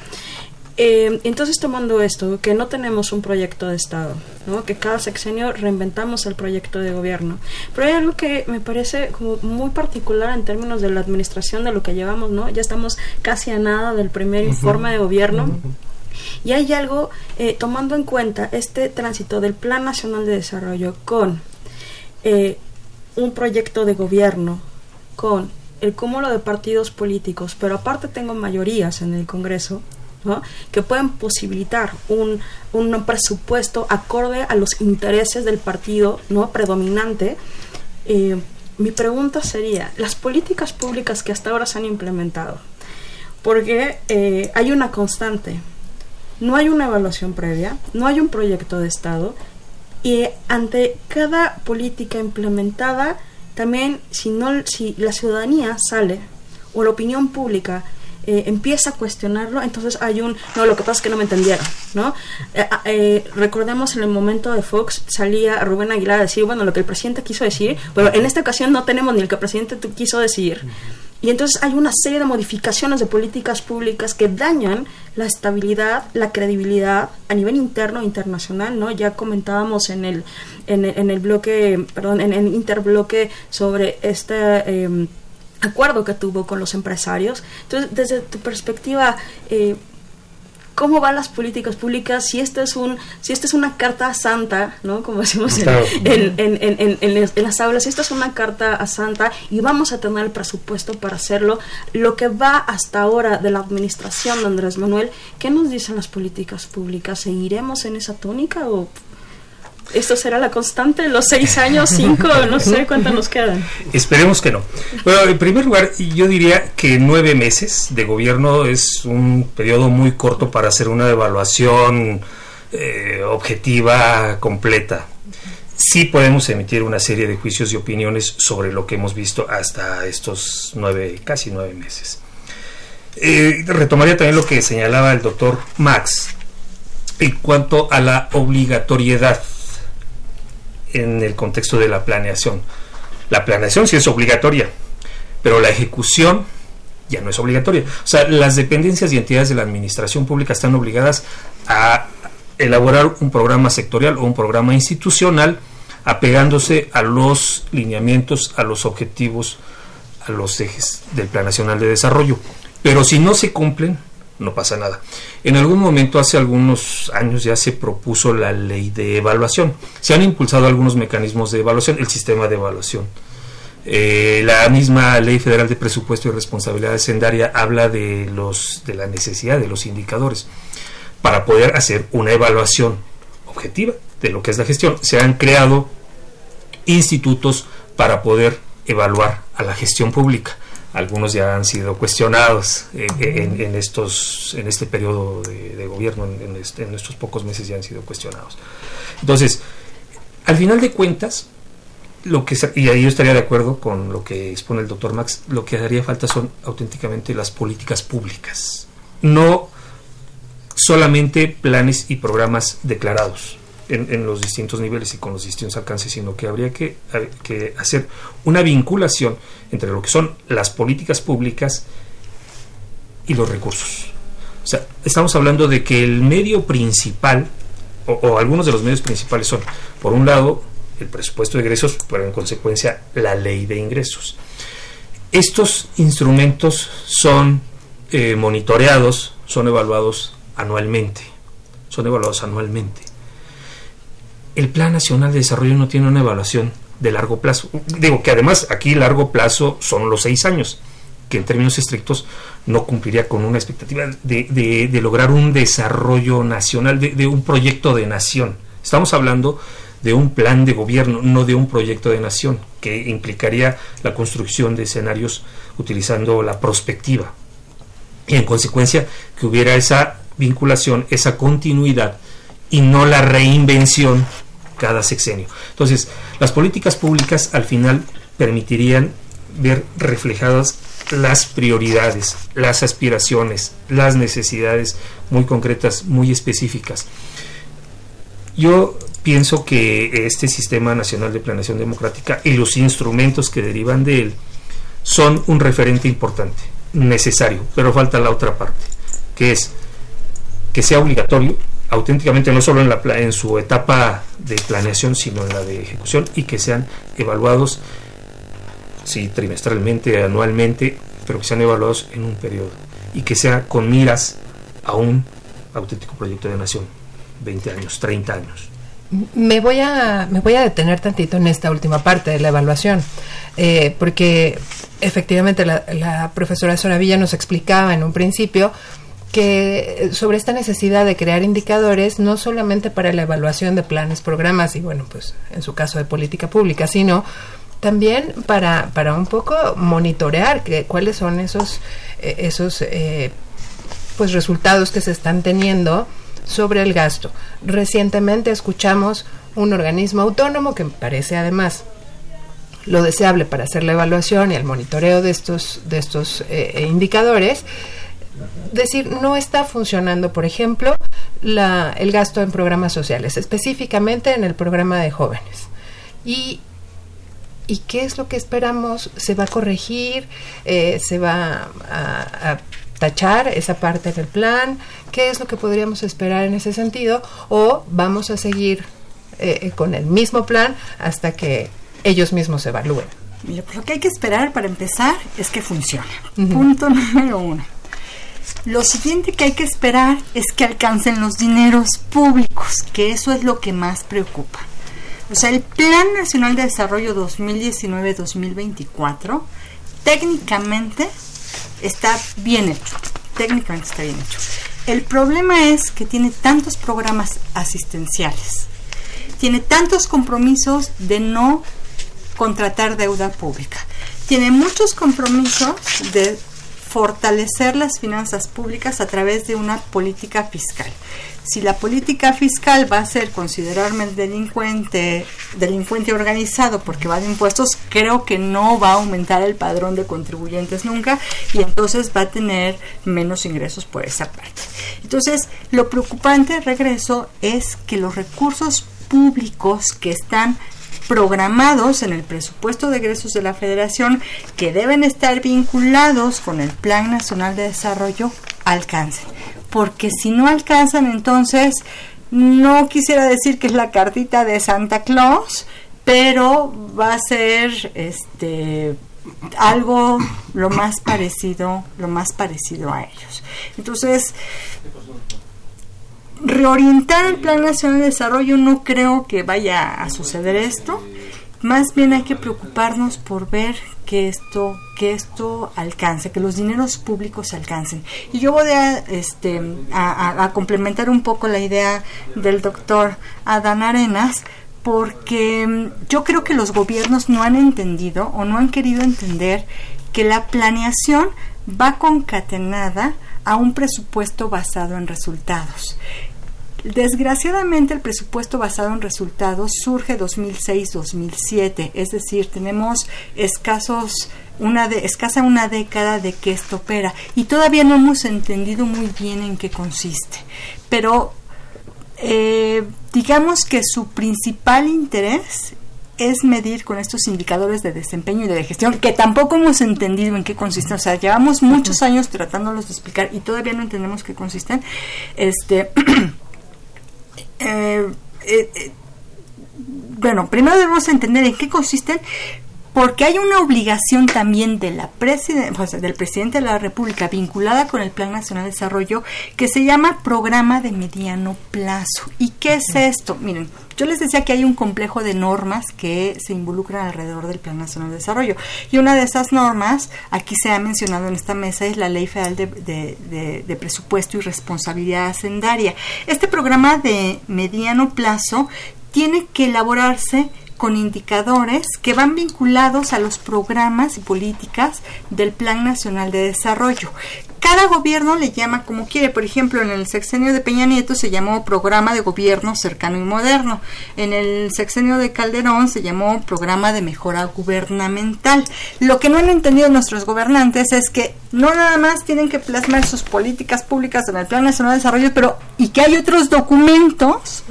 Eh, entonces tomando esto, que no tenemos un proyecto de Estado, ¿no? que cada sexenio reinventamos el proyecto de gobierno. Pero hay algo que me parece como muy particular en términos de la administración de lo que llevamos, ¿no? Ya estamos casi a nada del primer uh -huh. informe de gobierno. Uh -huh. Y hay algo, eh, tomando en cuenta este tránsito del Plan Nacional de Desarrollo con eh, un proyecto de gobierno, con el cúmulo de partidos políticos, pero aparte tengo mayorías en el Congreso, que pueden posibilitar un, un, presupuesto acorde a los intereses del partido no predominante. Eh, mi pregunta sería, las políticas públicas que hasta ahora se han implementado, porque eh, hay una constante, no hay una evaluación previa, no hay un proyecto de Estado, y ante cada política implementada, también si, no, si la ciudadanía sale o la opinión pública eh, empieza a cuestionarlo, entonces hay un, no, lo que pasa es que no me entendieron, ¿no? Eh, eh, recordemos en el momento de Fox salía Rubén Aguilar a decir, bueno, lo que el presidente quiso decir, pero en esta ocasión no tenemos ni el que el presidente quiso decir. Y entonces hay una serie de modificaciones de políticas públicas que dañan la estabilidad, la credibilidad a nivel interno e internacional, ¿no? Ya comentábamos en el, en el, en el bloque, perdón, en el interbloque sobre esta... Eh, acuerdo que tuvo con los empresarios. Entonces, desde tu perspectiva, eh, ¿cómo van las políticas públicas? Si esta es un, si esta es una carta santa, ¿no? Como decimos en, en, en, en, las aulas, si esta es una carta a santa y vamos a tener el presupuesto para hacerlo, lo que va hasta ahora de la administración de Andrés Manuel, ¿qué nos dicen las políticas públicas? ¿Seguiremos en esa tónica o ¿Esto será la constante? ¿Los seis años, cinco? No sé cuánto nos quedan. Esperemos que no. Bueno, en primer lugar, yo diría que nueve meses de gobierno es un periodo muy corto para hacer una evaluación eh, objetiva, completa. Sí podemos emitir una serie de juicios y opiniones sobre lo que hemos visto hasta estos nueve, casi nueve meses. Eh, retomaría también lo que señalaba el doctor Max en cuanto a la obligatoriedad en el contexto de la planeación. La planeación sí es obligatoria, pero la ejecución ya no es obligatoria. O sea, las dependencias y entidades de la administración pública están obligadas a elaborar un programa sectorial o un programa institucional apegándose a los lineamientos, a los objetivos, a los ejes del Plan Nacional de Desarrollo. Pero si no se cumplen, no pasa nada. En algún momento, hace algunos años, ya se propuso la ley de evaluación. Se han impulsado algunos mecanismos de evaluación, el sistema de evaluación. Eh, la misma ley federal de presupuesto y responsabilidad sendaria habla de, los, de la necesidad de los indicadores para poder hacer una evaluación objetiva de lo que es la gestión. Se han creado institutos para poder evaluar a la gestión pública algunos ya han sido cuestionados en, en, en estos en este periodo de, de gobierno en, este, en, estos pocos meses ya han sido cuestionados. Entonces al final de cuentas lo que y ahí yo estaría de acuerdo con lo que expone el doctor Max, lo que haría falta son auténticamente las políticas públicas, no solamente planes y programas declarados en, los distintos niveles y con los distintos alcances, sino que habría que, hacer una vinculación entre lo que son las políticas públicas y los recursos. O sea, estamos hablando de que el medio principal, o, algunos de los medios principales son, por un lado, el presupuesto de ingresos, pero en consecuencia la ley de ingresos. Estos instrumentos son eh, monitoreados, son evaluados anualmente. Son evaluados anualmente. El Plan Nacional de Desarrollo no tiene una evaluación de largo plazo. Digo que además aquí largo plazo son los seis años, que en términos estrictos no cumpliría con una expectativa de, lograr un desarrollo nacional, de un proyecto de nación. Estamos hablando de un plan de gobierno, no de un proyecto de nación, que implicaría la construcción de escenarios utilizando la prospectiva. Y en consecuencia que hubiera esa vinculación, esa continuidad y no la reinvención cada sexenio. Entonces, las políticas públicas al final permitirían ver reflejadas las prioridades, las aspiraciones, las necesidades muy concretas, muy específicas. Yo pienso que este Sistema Nacional de Planeación Democrática y los instrumentos que derivan de él son un referente importante, necesario, pero falta la otra parte, que es que sea obligatorio auténticamente no solo en, la, en su etapa de planeación, sino en la de ejecución y que sean evaluados, sí, trimestralmente, anualmente, pero que sean evaluados en un periodo y que sea con miras a un auténtico proyecto de nación, 20 años, 30 años. Me voy, a, me voy a detener tantito en esta última parte de la evaluación, eh, porque efectivamente la, la profesora Soravilla nos explicaba en un principio que sobre esta necesidad de crear indicadores no solamente para la evaluación de planes, programas y bueno, pues en su caso de política pública, sino también para, para un poco monitorear cuáles son esos, eh, esos eh, pues resultados que se están teniendo sobre el gasto. Recientemente escuchamos un organismo autónomo que parece además lo deseable para hacer la evaluación y el monitoreo de estos, de estos eh, eh, indicadores, decir, no está funcionando, por ejemplo, la, el gasto en programas sociales, específicamente en el programa de jóvenes. Y, y qué es lo que esperamos? ¿Se va a corregir? Eh, ¿Se va a tachar esa parte del plan, qué es lo que podríamos esperar en ese sentido, o vamos a seguir eh, eh, con el mismo plan hasta que ellos mismos se evalúen. Mira, pues lo que hay que esperar para empezar es que funcione. Punto número uno. Lo siguiente que hay que esperar es que alcancen los dineros públicos, que eso es lo que más preocupa. O sea, el Plan Nacional de Desarrollo 2019-2024 técnicamente está bien hecho, técnicamente está bien hecho. El problema es que tiene tantos programas asistenciales, tiene tantos compromisos de no contratar deuda pública, tiene muchos compromisos de fortalecer las finanzas públicas a través de una política fiscal. Si la política fiscal va a ser considerarme delincuente, delincuente organizado porque va de impuestos, creo que no va a aumentar el padrón de contribuyentes nunca y entonces va a tener menos ingresos por esa parte. Entonces, lo preocupante, regreso, es que los recursos públicos que están programados en el presupuesto de egresos de la Federación que deben estar vinculados con el Plan Nacional de Desarrollo alcancen. Porque si no alcanzan, entonces no quisiera decir que es la cartita de Santa Claus, pero va a ser este algo lo más parecido, lo más parecido a ellos. Entonces, reorientar el Plan Nacional de Desarrollo no creo que vaya a suceder esto. Más bien hay que preocuparnos por ver que esto que esto alcance, que los dineros públicos alcancen. Y yo voy a, este, a, complementar un poco la idea del doctor Adán Arenas, porque mm, yo creo que los gobiernos no han entendido o no han querido entender que la planeación va concatenada a un presupuesto basado en resultados. Desgraciadamente el presupuesto basado en resultados surge 2006-2007, es decir, tenemos escasos una escasa una década de que esto opera y todavía no hemos entendido muy bien en qué consiste. Pero eh, digamos que su principal interés es medir con estos indicadores de desempeño y de gestión, que tampoco hemos entendido en qué consisten. O sea, llevamos muchos años tratándolos de explicar y todavía no entendemos qué consisten. Este, [CLEARS THROAT] eh, eh, eh, bueno, primero debemos entender en qué consisten, porque hay una obligación también de la del presidente de la República vinculada con el Plan Nacional de Desarrollo que se llama Programa de Mediano Plazo. ¿Y qué es esto? Miren, yo les decía que hay un complejo de normas que se involucran alrededor del Plan Nacional de Desarrollo. Y una de esas normas, aquí se ha mencionado en esta mesa, es la Ley Federal de, de Presupuesto y Responsabilidad Hacendaria. Este programa de mediano plazo tiene que elaborarse con indicadores que van vinculados a los programas y políticas del Plan Nacional de Desarrollo. Cada gobierno le llama como quiere. Por ejemplo, en el sexenio de Peña Nieto se llamó Programa de Gobierno Cercano y Moderno. En el sexenio de Calderón se llamó Programa de Mejora Gubernamental. Lo que no han entendido nuestros gobernantes es que no nada más tienen que plasmar sus políticas públicas en el Plan Nacional de Desarrollo, pero y que hay otros documentos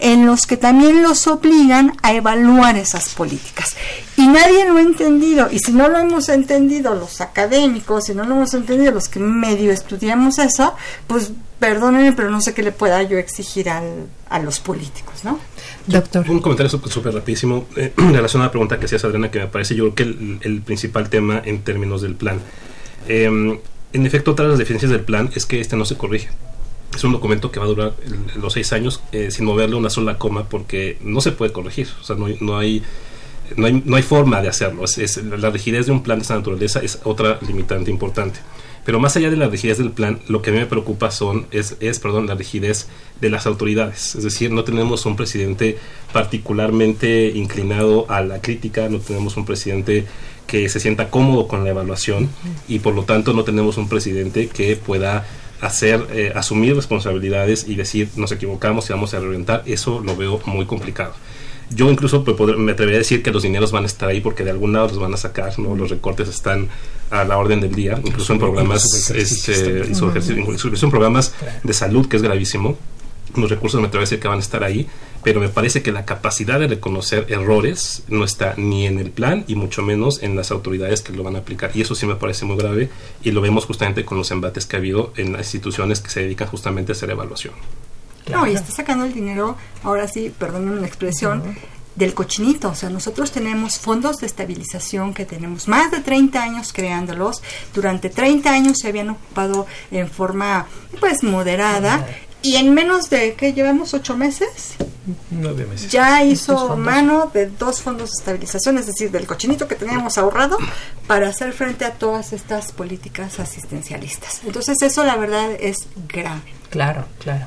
en los que también los obligan a evaluar esas políticas. Y nadie lo ha entendido, y si no lo hemos entendido los académicos, si no lo hemos entendido los que medio estudiamos eso, pues perdónenme, pero no sé qué le pueda yo exigir al, a los políticos, ¿no? Doctor. Un comentario súper rapidísimo eh, [CLEARS THROAT] en relación a la pregunta que hacías, Adriana, que me parece yo creo que el, principal tema en términos del plan. Em, en efecto, otra de las deficiencias del plan es que este no se corrige es un documento que va a durar los seis años eh, sin moverle una sola coma porque no se puede corregir. O sea, no, no hay no hay, no hay forma de hacerlo. Es, la rigidez de un plan de esa naturaleza es otra limitante importante. Pero más allá de la rigidez del plan, lo que a mí me preocupa son, es, es perdón, la rigidez de las autoridades. Es decir, no tenemos un presidente particularmente inclinado a la crítica, no tenemos un presidente que se sienta cómodo con la evaluación y por lo tanto no tenemos un presidente que pueda hacer, eh, asumir responsabilidades y decir nos equivocamos y vamos a reventar, eso lo veo muy complicado. Yo incluso me atrevería a decir que los dineros van a estar ahí porque de algún lado los van a sacar, ¿no? Los recortes están a la orden del día, incluso en programas, este, incluso en programas de salud, que es gravísimo. Los recursos me atrevo a decir que van a estar ahí, pero me parece que la capacidad de reconocer errores no está ni en el plan y mucho menos en las autoridades que lo van a aplicar. Y eso sí me parece muy grave y lo vemos justamente con los embates que ha habido en las instituciones que se dedican justamente a hacer evaluación. No, y está sacando el dinero, ahora sí, perdónenme la expresión, del cochinito. O sea, nosotros tenemos fondos de estabilización que tenemos más de 30 años creándolos. Durante 30 años se habían ocupado en forma, pues, moderada. Y en menos de, ¿qué llevamos? ¿Ocho meses? Nueve meses. Ya hizo mano de dos fondos de estabilización, es decir, del cochinito que teníamos ahorrado para hacer frente a todas estas políticas asistencialistas. Entonces eso la verdad es grave. Claro, claro.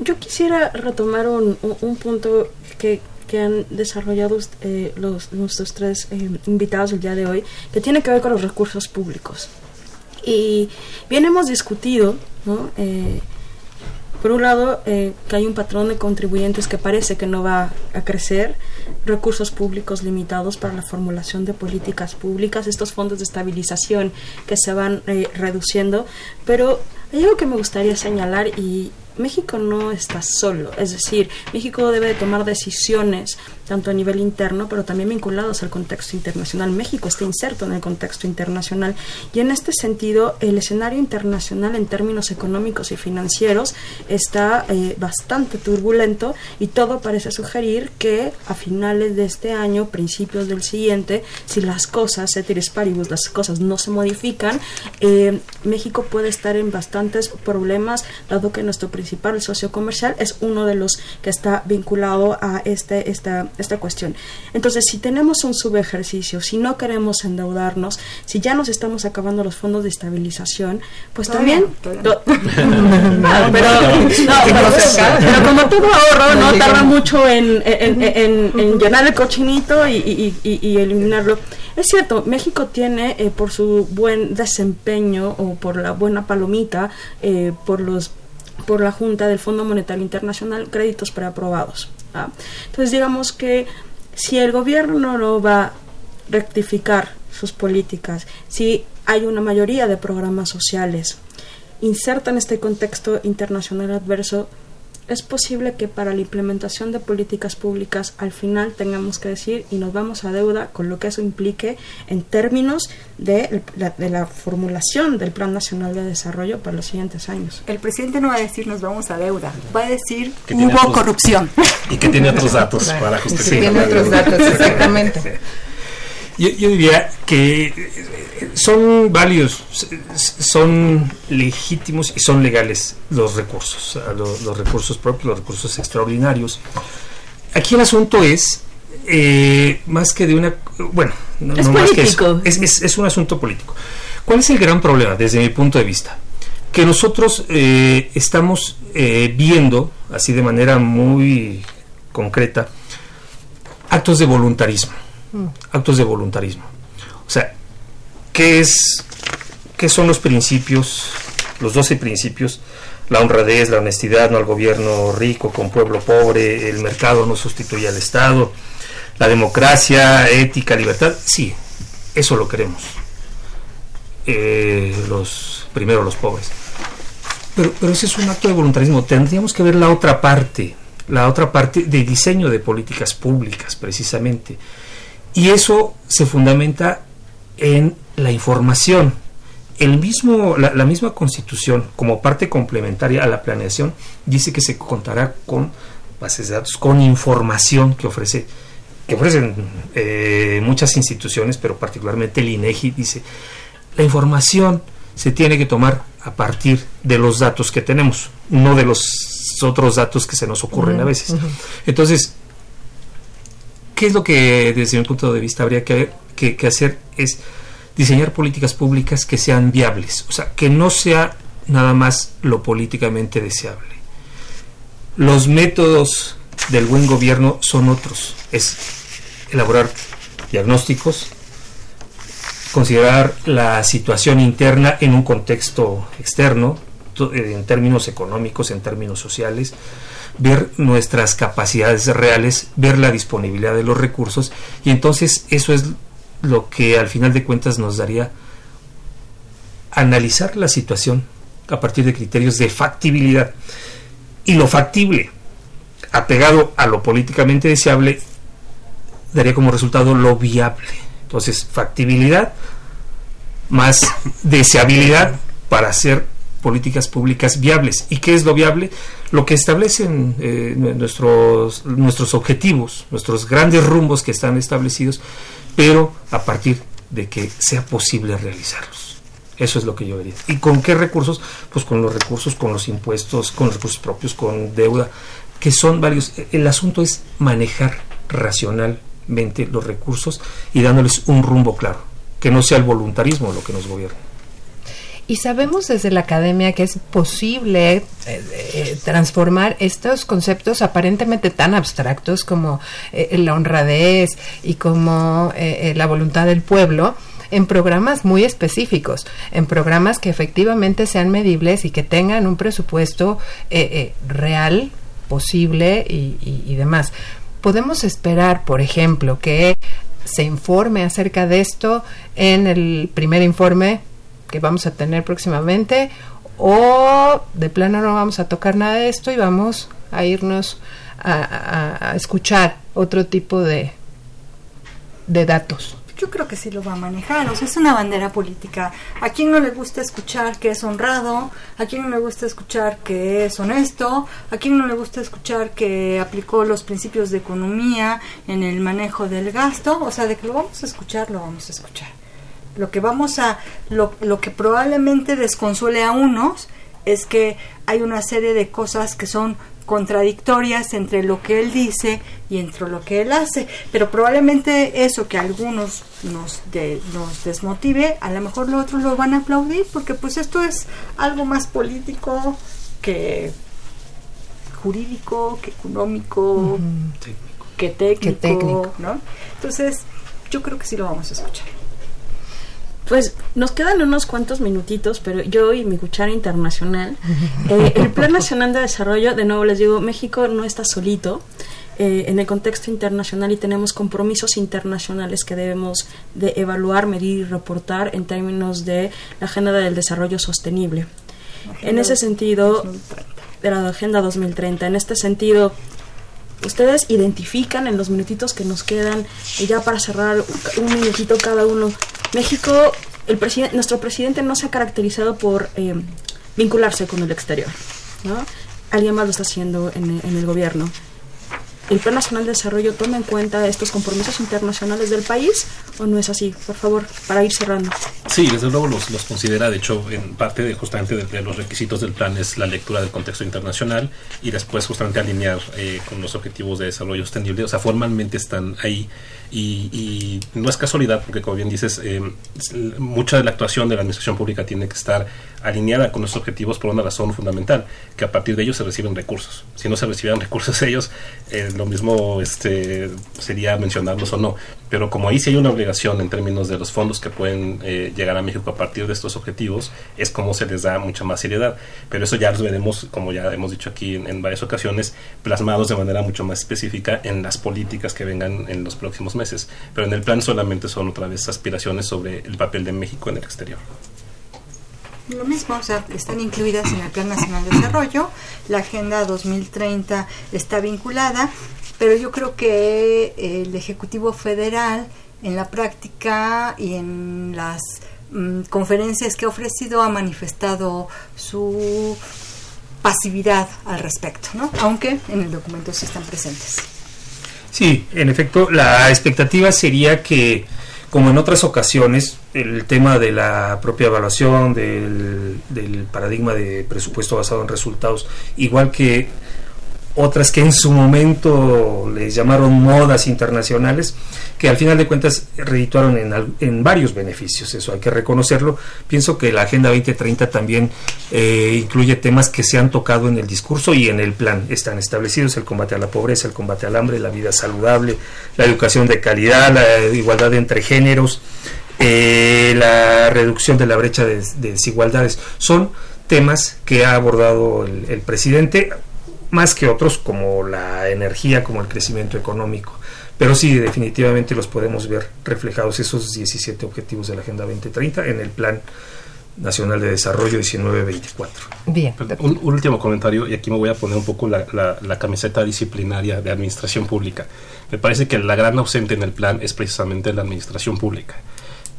Yo, quisiera retomar un, un, punto que, que, han desarrollado eh, los, nuestros tres eh, invitados el día de hoy, que tiene que ver con los recursos públicos. Y bien hemos discutido, ¿no? Eh, por un lado, eh, que hay un patrón de contribuyentes que parece que no va a crecer, recursos públicos limitados para la formulación de políticas públicas, estos fondos de estabilización que se van eh, reduciendo, pero hay algo que me gustaría señalar y México no está solo, es decir, México debe tomar decisiones tanto a nivel interno, pero también vinculados al contexto internacional. México está inserto en el contexto internacional y en este sentido el escenario internacional en términos económicos y financieros está eh, bastante turbulento y todo parece sugerir que a finales de este año, principios del siguiente, si las cosas, ceteris paribus, las cosas no se modifican, eh, México puede estar en bastantes problemas, dado que nuestro principal socio comercial es uno de los que está vinculado a este, esta, esta cuestión. Entonces, si tenemos un subejercicio, si no queremos endeudarnos, si ya nos estamos acabando los fondos de estabilización, pues también... pero, como todo ahorro, no, tarda mucho en, llenar el cochinito y, eliminarlo. Es cierto, México tiene, eh, por su buen desempeño o por la buena palomita, eh, por los por la Junta del Fondo Monetario Internacional créditos preaprobados. ¿ah? Entonces digamos que si el gobierno no va a rectificar sus políticas, si hay una mayoría de programas sociales, insertan este contexto internacional adverso, es posible que para la implementación de políticas públicas al final tengamos que decir y nos vamos a deuda con lo que eso implique en términos de la, de la formulación del Plan Nacional de Desarrollo para los siguientes años. El presidente no va a decir nos vamos a deuda, va a decir Que tiene hubo otros- corrupción. Y que tiene otros datos [LAUGHS] para justificar. tiene la otros deuda. datos, [LAUGHS] exactamente. Yo, yo diría que eh, son válidos, son legítimos y son legales los recursos, los, recursos propios, los recursos extraordinarios. Aquí el asunto es eh, más que de una, bueno, no, Es no más que eso, es, es- es un asunto político. ¿Cuál es el gran problema desde mi punto de vista? Que nosotros eh, estamos eh, viendo, así de manera muy concreta, actos de voluntarismo actos de voluntarismo. O sea, ¿qué es qué son los principios, los 12 principios? La honradez, la honestidad, no al gobierno rico con pueblo pobre, el mercado no sustituye al Estado, la democracia, ética, libertad. Sí, eso lo queremos. Eh, los primero los pobres. Pero, pero ese es un acto de voluntarismo. Tendríamos que ver la otra parte, la otra parte de diseño de políticas públicas, precisamente. Y eso se fundamenta en la información. El mismo, la, la misma constitución, como parte complementaria a la planeación, dice que se contará con bases de datos, con información que ofrece, que ofrecen eh, muchas instituciones, pero particularmente el INEGI dice, la información se tiene que tomar a partir de los datos que tenemos, no de los otros datos que se nos ocurren a veces. Entonces, ¿qué es lo que desde mi punto de vista habría que, que- hacer? Es diseñar políticas públicas que sean viables, o sea, que no sea nada más lo políticamente deseable. Los métodos del buen gobierno son otros, es elaborar diagnósticos, considerar la situación interna en un contexto externo, en términos económicos, en términos sociales, ver nuestras capacidades reales, ver la disponibilidad de los recursos y entonces eso es lo que al final de cuentas nos daría analizar la situación a partir de criterios de factibilidad. Y lo factible apegado a lo políticamente deseable daría como resultado lo viable. Entonces factibilidad más deseabilidad para hacer políticas públicas viables. ¿Y qué es lo viable? Lo que establecen eh, nue- nuestros, nuestros objetivos, nuestros grandes rumbos que están establecidos, pero a partir de que sea posible realizarlos. Eso es lo que yo vería. ¿Y con qué recursos? Pues con los recursos, con los impuestos, con los recursos propios, con deuda, que son varios. El asunto es manejar racionalmente los recursos y dándoles un rumbo claro, que no sea el voluntarismo lo que nos gobierna. Y sabemos desde la academia que es posible eh, eh, transformar estos conceptos aparentemente tan abstractos como eh, la honradez y como eh, la voluntad del pueblo en programas muy específicos, en programas que efectivamente sean medibles y que tengan un presupuesto real, posible y demás. Podemos esperar, por ejemplo, que se informe acerca de esto en el primer informe que vamos a tener próximamente o de plano no vamos a tocar nada de esto y vamos a irnos a, escuchar otro tipo de, de datos. Yo creo que sí lo va a manejar, o sea, es una bandera política. ¿A quién no le gusta escuchar que es honrado? ¿A quién no le gusta escuchar que es honesto? ¿A quién no le gusta escuchar que aplicó los principios de economía en el manejo del gasto? O sea, de que lo vamos a escuchar, lo vamos a escuchar. Lo que vamos a, lo, lo que probablemente desconsuele a unos es que hay una serie de cosas que son contradictorias entre lo que él dice y entre lo que él hace, pero probablemente eso que a algunos nos, de- nos desmotive, a lo mejor los otros lo van a aplaudir porque pues esto es algo más político que jurídico, que económico, que técnico, Que técnico. ¿no? Entonces, yo creo que sí lo vamos a escuchar. Pues nos quedan unos cuantos minutitos, pero yo y mi cuchara internacional, [LAUGHS] eh, el Plan Nacional de Desarrollo, de nuevo les digo, México no está solito. Eh, en el contexto internacional y tenemos compromisos internacionales que debemos de evaluar, medir y reportar en términos de la agenda del desarrollo sostenible. en ese sentido, de la Agenda 2030, en este sentido, ustedes identifican en los minutitos que nos quedan, y ya para cerrar un minutito cada uno, México, el presidente, nuestro presidente no se ha caracterizado por eh, vincularse con el exterior, ¿no? Alguien más lo está haciendo en, en el gobierno. ¿El Plan Nacional de Desarrollo toma en cuenta estos compromisos internacionales del país o no es así? Por favor, para ir cerrando. Sí, desde luego los, los considera, de hecho, en parte de, justamente de, de los requisitos del plan es la lectura del contexto internacional y después justamente alinear eh, con los objetivos de desarrollo sostenible. O sea, formalmente están ahí y, no es casualidad porque, como bien dices, eh, mucha de la actuación de la administración pública tiene que estar alineada con nuestros objetivos por una razón fundamental, que a partir de ellos se reciben recursos. Si no se recibieran recursos ellos, eh, lo mismo este, sería mencionarlos o no. Pero como ahí sí hay una obligación en términos de los fondos que pueden eh, llegar a México a partir de estos objetivos, es como se les da mucha más seriedad. Pero eso ya los veremos, como ya hemos dicho aquí en, en varias ocasiones, plasmados de manera mucho más específica en las políticas que vengan en los próximos meses. Pero en el plan solamente son otra vez aspiraciones sobre el papel de México en el exterior. Lo mismo, o sea, están incluidas en el Plan Nacional de Desarrollo, la Agenda 2030 está vinculada, pero yo creo que el Ejecutivo Federal en la práctica y en las mm, conferencias que ha ofrecido ha manifestado su pasividad al respecto, ¿no? aunque en el documento sí están presentes. Sí, en efecto, la expectativa sería que, como en otras ocasiones, el tema de la propia evaluación, del, del paradigma de presupuesto basado en resultados, igual que otras que en su momento les llamaron modas internacionales, que al final de cuentas redituaron en, en varios beneficios, eso hay que reconocerlo. Pienso que la Agenda 2030 también eh, incluye temas que se han tocado en el discurso y en el plan. Están establecidos el combate a la pobreza, el combate al hambre, la vida saludable, la educación de calidad, la igualdad entre géneros, eh, la reducción de la brecha de, de desigualdades. Son temas que ha abordado el presidente, más que otros como la energía, como el crecimiento económico. Pero sí, definitivamente los podemos ver reflejados esos 17 objetivos de la Agenda 2030 en el Plan Nacional de Desarrollo 1924. Bien. Un último comentario, y aquí me voy a poner un poco la, la- la camiseta disciplinaria de administración pública. Me parece que la gran ausente en el plan es precisamente la administración pública,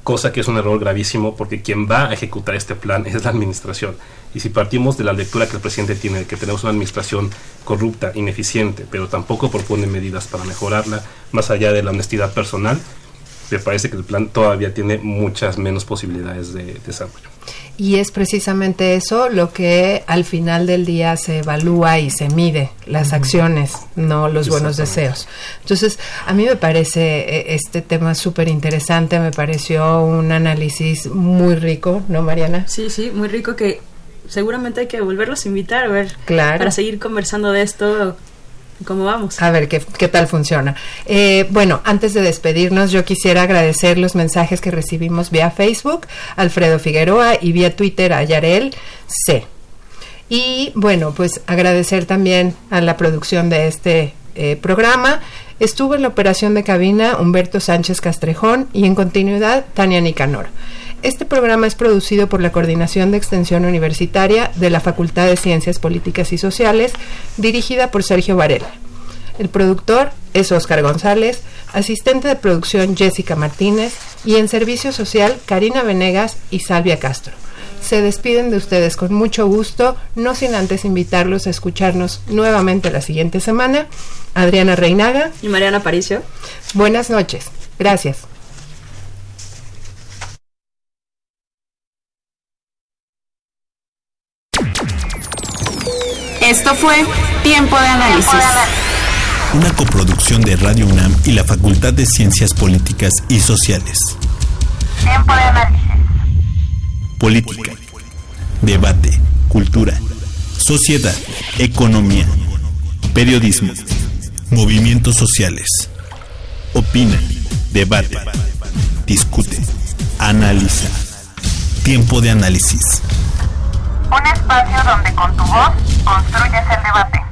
cosa que es un error gravísimo porque quien va a ejecutar este plan es la administración. Y si partimos de la lectura que el presidente tiene de que tenemos una administración corrupta, ineficiente, pero tampoco propone medidas para mejorarla, más allá de la honestidad personal, me parece que el plan todavía tiene muchas menos posibilidades de desarrollo. Y es precisamente eso lo que al final del día se evalúa y se mide, las acciones, no los buenos deseos. Entonces, a mí me parece eh, este tema súper interesante, me pareció un análisis muy rico, ¿no, Mariana? Sí, sí, muy rico que seguramente hay que volverlos a invitar a ver Claro. para seguir conversando de esto cómo vamos. A ver qué, qué tal funciona. Eh, bueno, antes de despedirnos, yo quisiera agradecer los mensajes que recibimos vía Facebook, Alfredo Figueroa, y vía Twitter a Yarel C. Y bueno, pues agradecer también a la producción de este eh, programa. Estuvo en la operación de cabina Humberto Sánchez Castrejón y en continuidad Tania Nicanor. Este programa es producido por la Coordinación de Extensión Universitaria de la Facultad de Ciencias Políticas y Sociales, dirigida por Sergio Varela. El productor es Oscar González, asistente de producción Jessica Martínez y en servicio social Karina Venegas y Salvia Castro. Se despiden de ustedes con mucho gusto, no sin antes invitarlos a escucharnos nuevamente la siguiente semana. Adriana Reinaga y Mariana Paricio. Buenas noches. Gracias. Esto fue Tiempo de Análisis. Una coproducción de Radio UNAM y la Facultad de Ciencias Políticas y Sociales. Tiempo de Análisis. Política, debate, cultura, sociedad, economía, periodismo, movimientos sociales. Opina, debate, discute. analiza. Tiempo de análisis. Un espacio donde con tu voz construyes el debate.